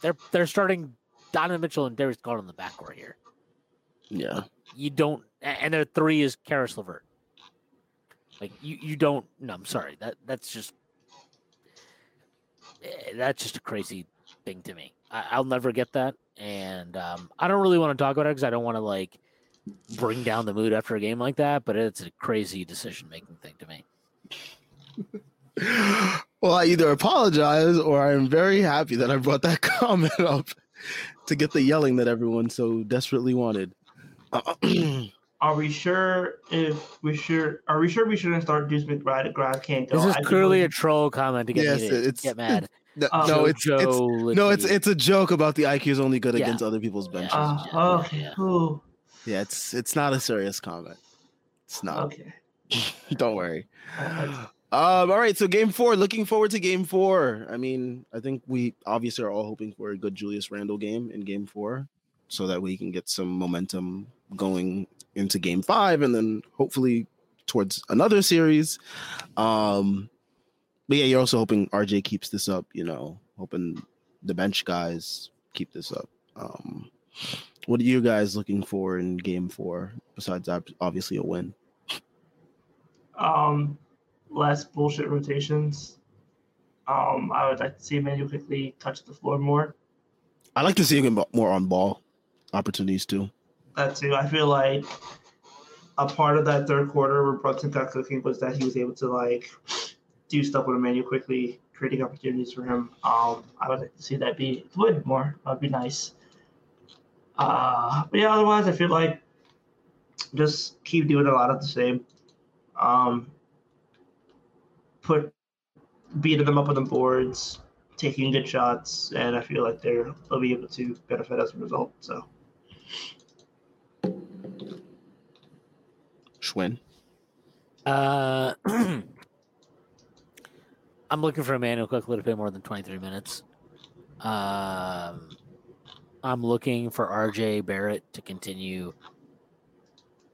They're they're starting Donovan Mitchell and Darius Garland on the backcourt here. Yeah. You don't, and their three is Caris LeVert. Like you, you don't. No, I'm sorry. That that's just eh, that's just a crazy thing to me. I, I'll never get that, and um, I don't really want to talk about it because I don't want to like bring down the mood after a game like that. But it's a crazy decision making thing to me. Well, I either apologize or I'm very happy that I brought that comment up to get the yelling that everyone so desperately wanted. Are we sure if we sure are we sure we shouldn't start Deuce McBride if Grimes can't go? This is I clearly a troll comment to get Yes, me to it's- get mad. no, Oh. no, it's, it's Joe no, it's it's a joke about the IQ is only good Yeah. against other people's benches. Uh, Yeah, okay. yeah. Ooh, yeah, it's it's not a serious comment. It's not. okay. Don't worry. Uh, Um, all right, so game four. Looking forward to game four. I mean, I think we obviously are all hoping for a good Julius Randle game in game four, so that we can get some momentum going into game five, and then hopefully towards another series. Um, but yeah, you're also hoping RJ keeps this up. You know, hoping the bench guys keep this up. Um, what are you guys looking for in game four besides obviously a win? um, less bullshit rotations. Um, I would like to see Immanuel Quickley touch the floor more. I like to see him more on ball opportunities too. That too. I feel like a part of that third quarter where Brunson got cooking was that he was able to like do stuff with Immanuel Quickley, creating opportunities for him. Um, I would like to see that be would more. That'd be nice. Uh, but yeah, otherwise I feel like just keep doing a lot of the same. Um, put beating them up on the boards, taking good shots, and I feel like they're they'll be able to benefit as a result. So Shwin. Uh, I'm looking for a Immanuel Quickley to play more than 23 minutes. Um, I'm looking for RJ Barrett to continue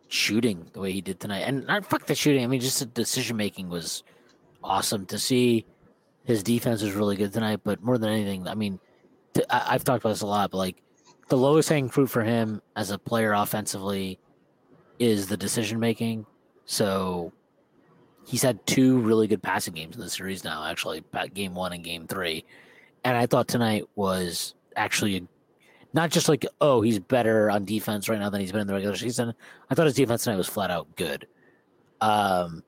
shooting the way he did tonight. And not fuck the shooting. I mean, just the decision making was awesome to see. His defense was really good tonight, but more than anything, I mean, to, I, I've talked about this a lot, but like the lowest hanging fruit for him as a player offensively is the decision making. So he's had two really good passing games in the series now, actually, game one and game three. And I thought tonight was actually not just like, oh, he's better on defense right now than he's been in the regular season. I thought his defense tonight was flat out good. Um,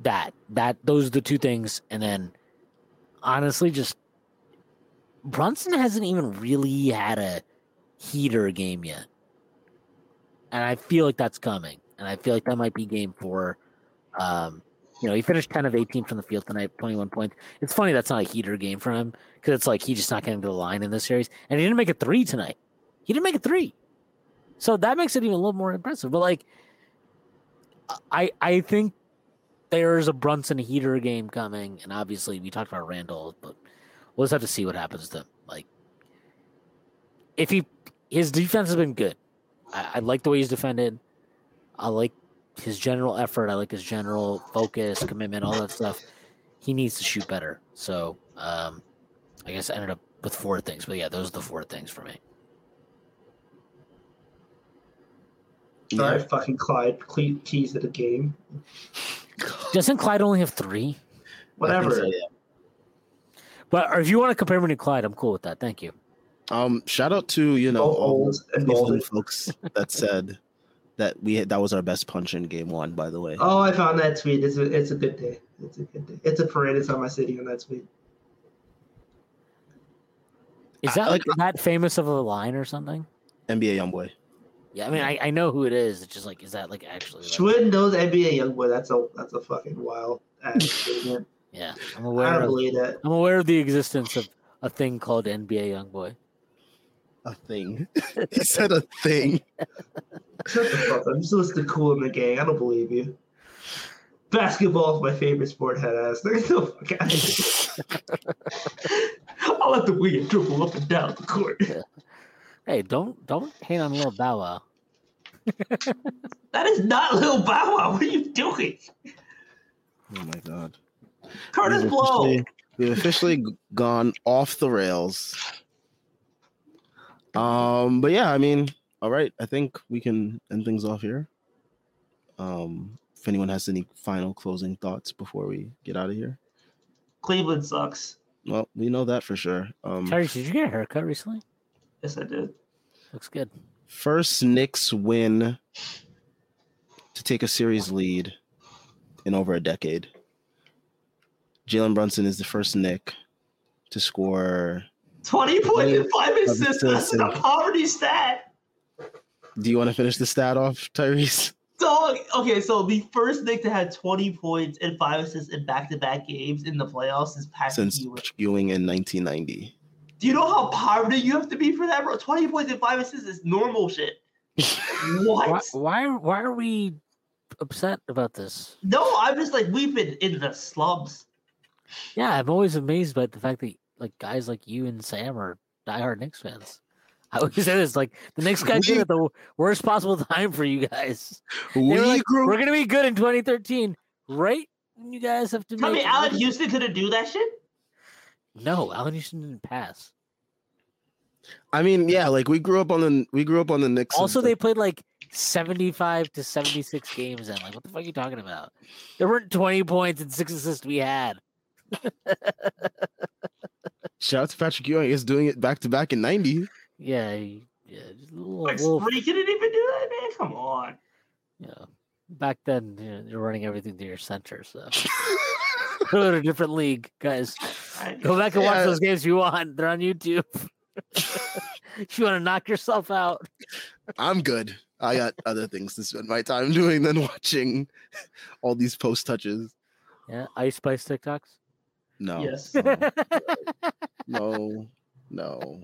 that that those are the two things, and then honestly, just Brunson hasn't even really had a heater game yet, and I feel like that's coming, and I feel like that might be game four. Um, you know, he finished 10 of 18 from the field tonight, 21 points. It's funny that's not a heater game for him because it's like he's just not getting to the line in this series. And he didn't make a three tonight. He didn't make a three. So that makes it even a little more impressive. But like, I I think there's a Brunson heater game coming. And obviously, we talked about Randle, but we'll just have to see what happens to him. Like, if he, his defense has been good. I, I like the way he's defended. I like his general effort. I like his general focus, commitment, all that stuff. He needs to shoot better. So um, I guess I ended up with four things. But yeah, those are the four things for me. All right, fucking Clyde keys to the game. Doesn't Clyde only have three? Whatever. So, yeah. But if you want to compare me to Clyde, I'm cool with that. Thank you. Um, shout out to you know all the folks that said that we had, that was our best punch in game one. By the way. Oh, I found that tweet. It's a it's a good day. It's a good day. It's a parade. It's on my city on that tweet. Is that I, like that famous of a line or something? NBA YoungBoy. Yeah, I mean, I, I know who it is. It's just like, is that like actually? Like, Shwin knows NBA YoungBoy. That's a that's a fucking wild statement. yeah, I'm aware. I don't of, believe that. I'm aware of the existence of a thing called NBA YoungBoy. A thing. he said a thing. Shut the fuck up. I'm just listening to Kool & the Gang. I don't believe you. Basketball is my favorite sport, head ass. There's no fuck I'll let the wing dribble up and down the court. Hey, don't don't hate on little Bow Wow. that is not little Bow Wow. What are you doing? Oh my god. Curtis we've Blow. Officially, we've officially gone off the rails. Um, but yeah, I mean, all right. I think we can end things off here. Um, if anyone has any final closing thoughts before we get out of here. Cleveland sucks. Well, we know that for sure. Um, Terry, did you get a haircut recently? Yes, I did. Looks good. First Knicks win to take a series lead in over a decade. Jalen Brunson is the first Knick to score 20 points and five assists. That's a poverty stat. Do you want to finish the stat off, Tyrese? Dog. Okay, so the first Knick to have 20 points and five assists in back-to-back games in the playoffs is Patrick Since Ewing. Ewing in 1990. Do you know how poverty you have to be for that, bro? 20 points and five assists is normal shit. what? Why, why, why are we upset about this? No, I'm just like we've been in the slums. Yeah, I'm always amazed by the fact that like guys like you and Sam are diehard Knicks fans. I always say this like the Knicks got good at the worst possible time for you guys. We like, grew- We're gonna be good in 2013, right? When you guys have to. Tell me, Allan Houston couldn't do that shit. No, Allan Houston didn't pass. I mean, yeah, like we grew up on the we grew up on the Knicks. Also, they played like 75 to 76 games and like what the fuck are you talking about? There weren't 20 points and six assists we had. Shout out to Patrick Ewing. He's doing it back to back in 90. Yeah, yeah. Just a little, like, little... didn't even do that, man. Come on. Yeah. Back then, you know, you're running everything to your center, so go to a different league, guys. Go back and watch yeah. those games if you want. They're on YouTube. if you want to knock yourself out. I'm good. I got other things to spend my time doing than watching all these post touches. Yeah, Ice Spice TikToks. No. Yes. No. No.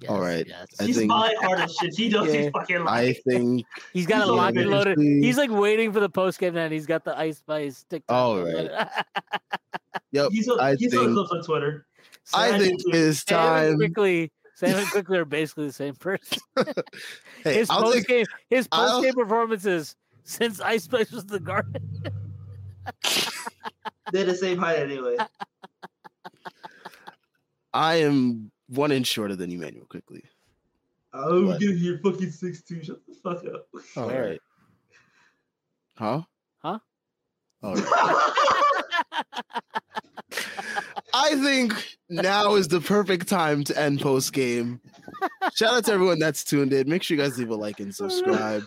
Yes, All right. yes. I He's think- buying hard as shit. He knows Yeah. he's fucking I lying. think He's got a He's lock and loaded. He's like waiting for the post game, and he's got the Ice Spice TikTok. All right. Yep. He's on, I he's on think clips on Twitter. I Sam think and- it's Sam and time. quickly, Sam and Quickley are basically the same person. Hey, his I'll post take, game, his I'll- post game performances since Ice Spice was the guard. They're the same height anyway. I am one inch shorter than Immanuel Quickley. Oh, What? give you fucking six two. Shut the fuck up. Oh, all Where? right. Huh? Huh? Oh, all right. I think now is the perfect time to end post game. Shout out to everyone that's tuned in. Make sure you guys leave a like and subscribe.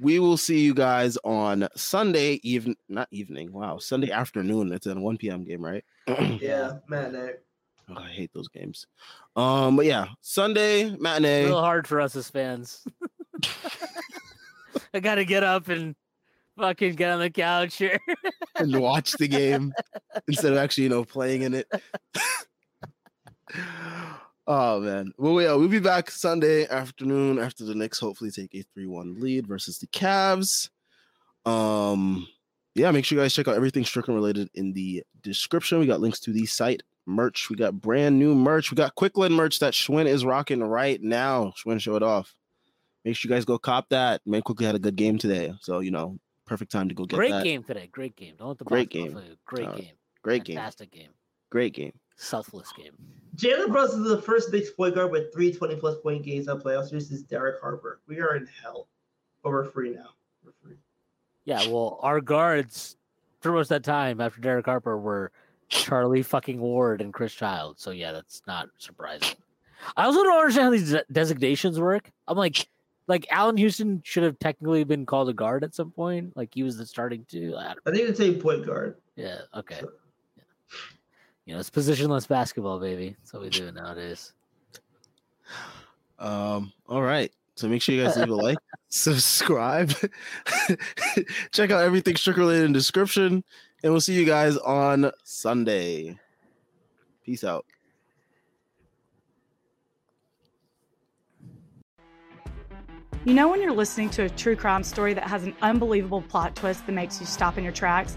We will see you guys on Sunday even not evening. Wow, Sunday afternoon. It's a 1 p.m. game, right? yeah, man. That, Oh, I hate those games. Um, but yeah, Sunday matinee. Real hard for us as fans. I gotta get up and fucking get on the couch here. and watch the game instead of actually, you know, playing in it. oh man. Well, yeah, we'll be back Sunday afternoon after the Knicks hopefully take a 3-1 lead versus the Cavs. Um, yeah, make sure you guys check out everything Strickland related in the description. We got links to the site merch. We got brand new merch. We got Quickland merch that Shwin is rocking right now. Shwin, show it off. Make sure you guys go cop that. Man, Quickley had a good game today. So, you know, perfect time to go get Great that. game today. Great game. Don't let the Great game. Great Uh, game. Great game. Fantastic game. Great game. Selfless game. Jalen Brunson is the first Knicks point guard with three 20 plus point games on playoffs. This is Derek Harper. We are in hell, but we're free now. We're free. Yeah, well, our guards for most of that time after Derek Harper were Charlie fucking Ward and Chris Child. So yeah, that's not surprising. I also don't understand how these de- designations work. I'm like, like Allan Houston should have technically been called a guard at some point. Like he was the starting two. I I think the same point guard. yeah, okay. Yeah. You know, it's positionless basketball, baby. That's what we do nowadays. Um, all right. So make sure you guys leave a like, subscribe, check out everything Strick related in the description, and we'll see you guys on Sunday. Peace out. You know, when you're listening to a true crime story that has an unbelievable plot twist that makes you stop in your tracks?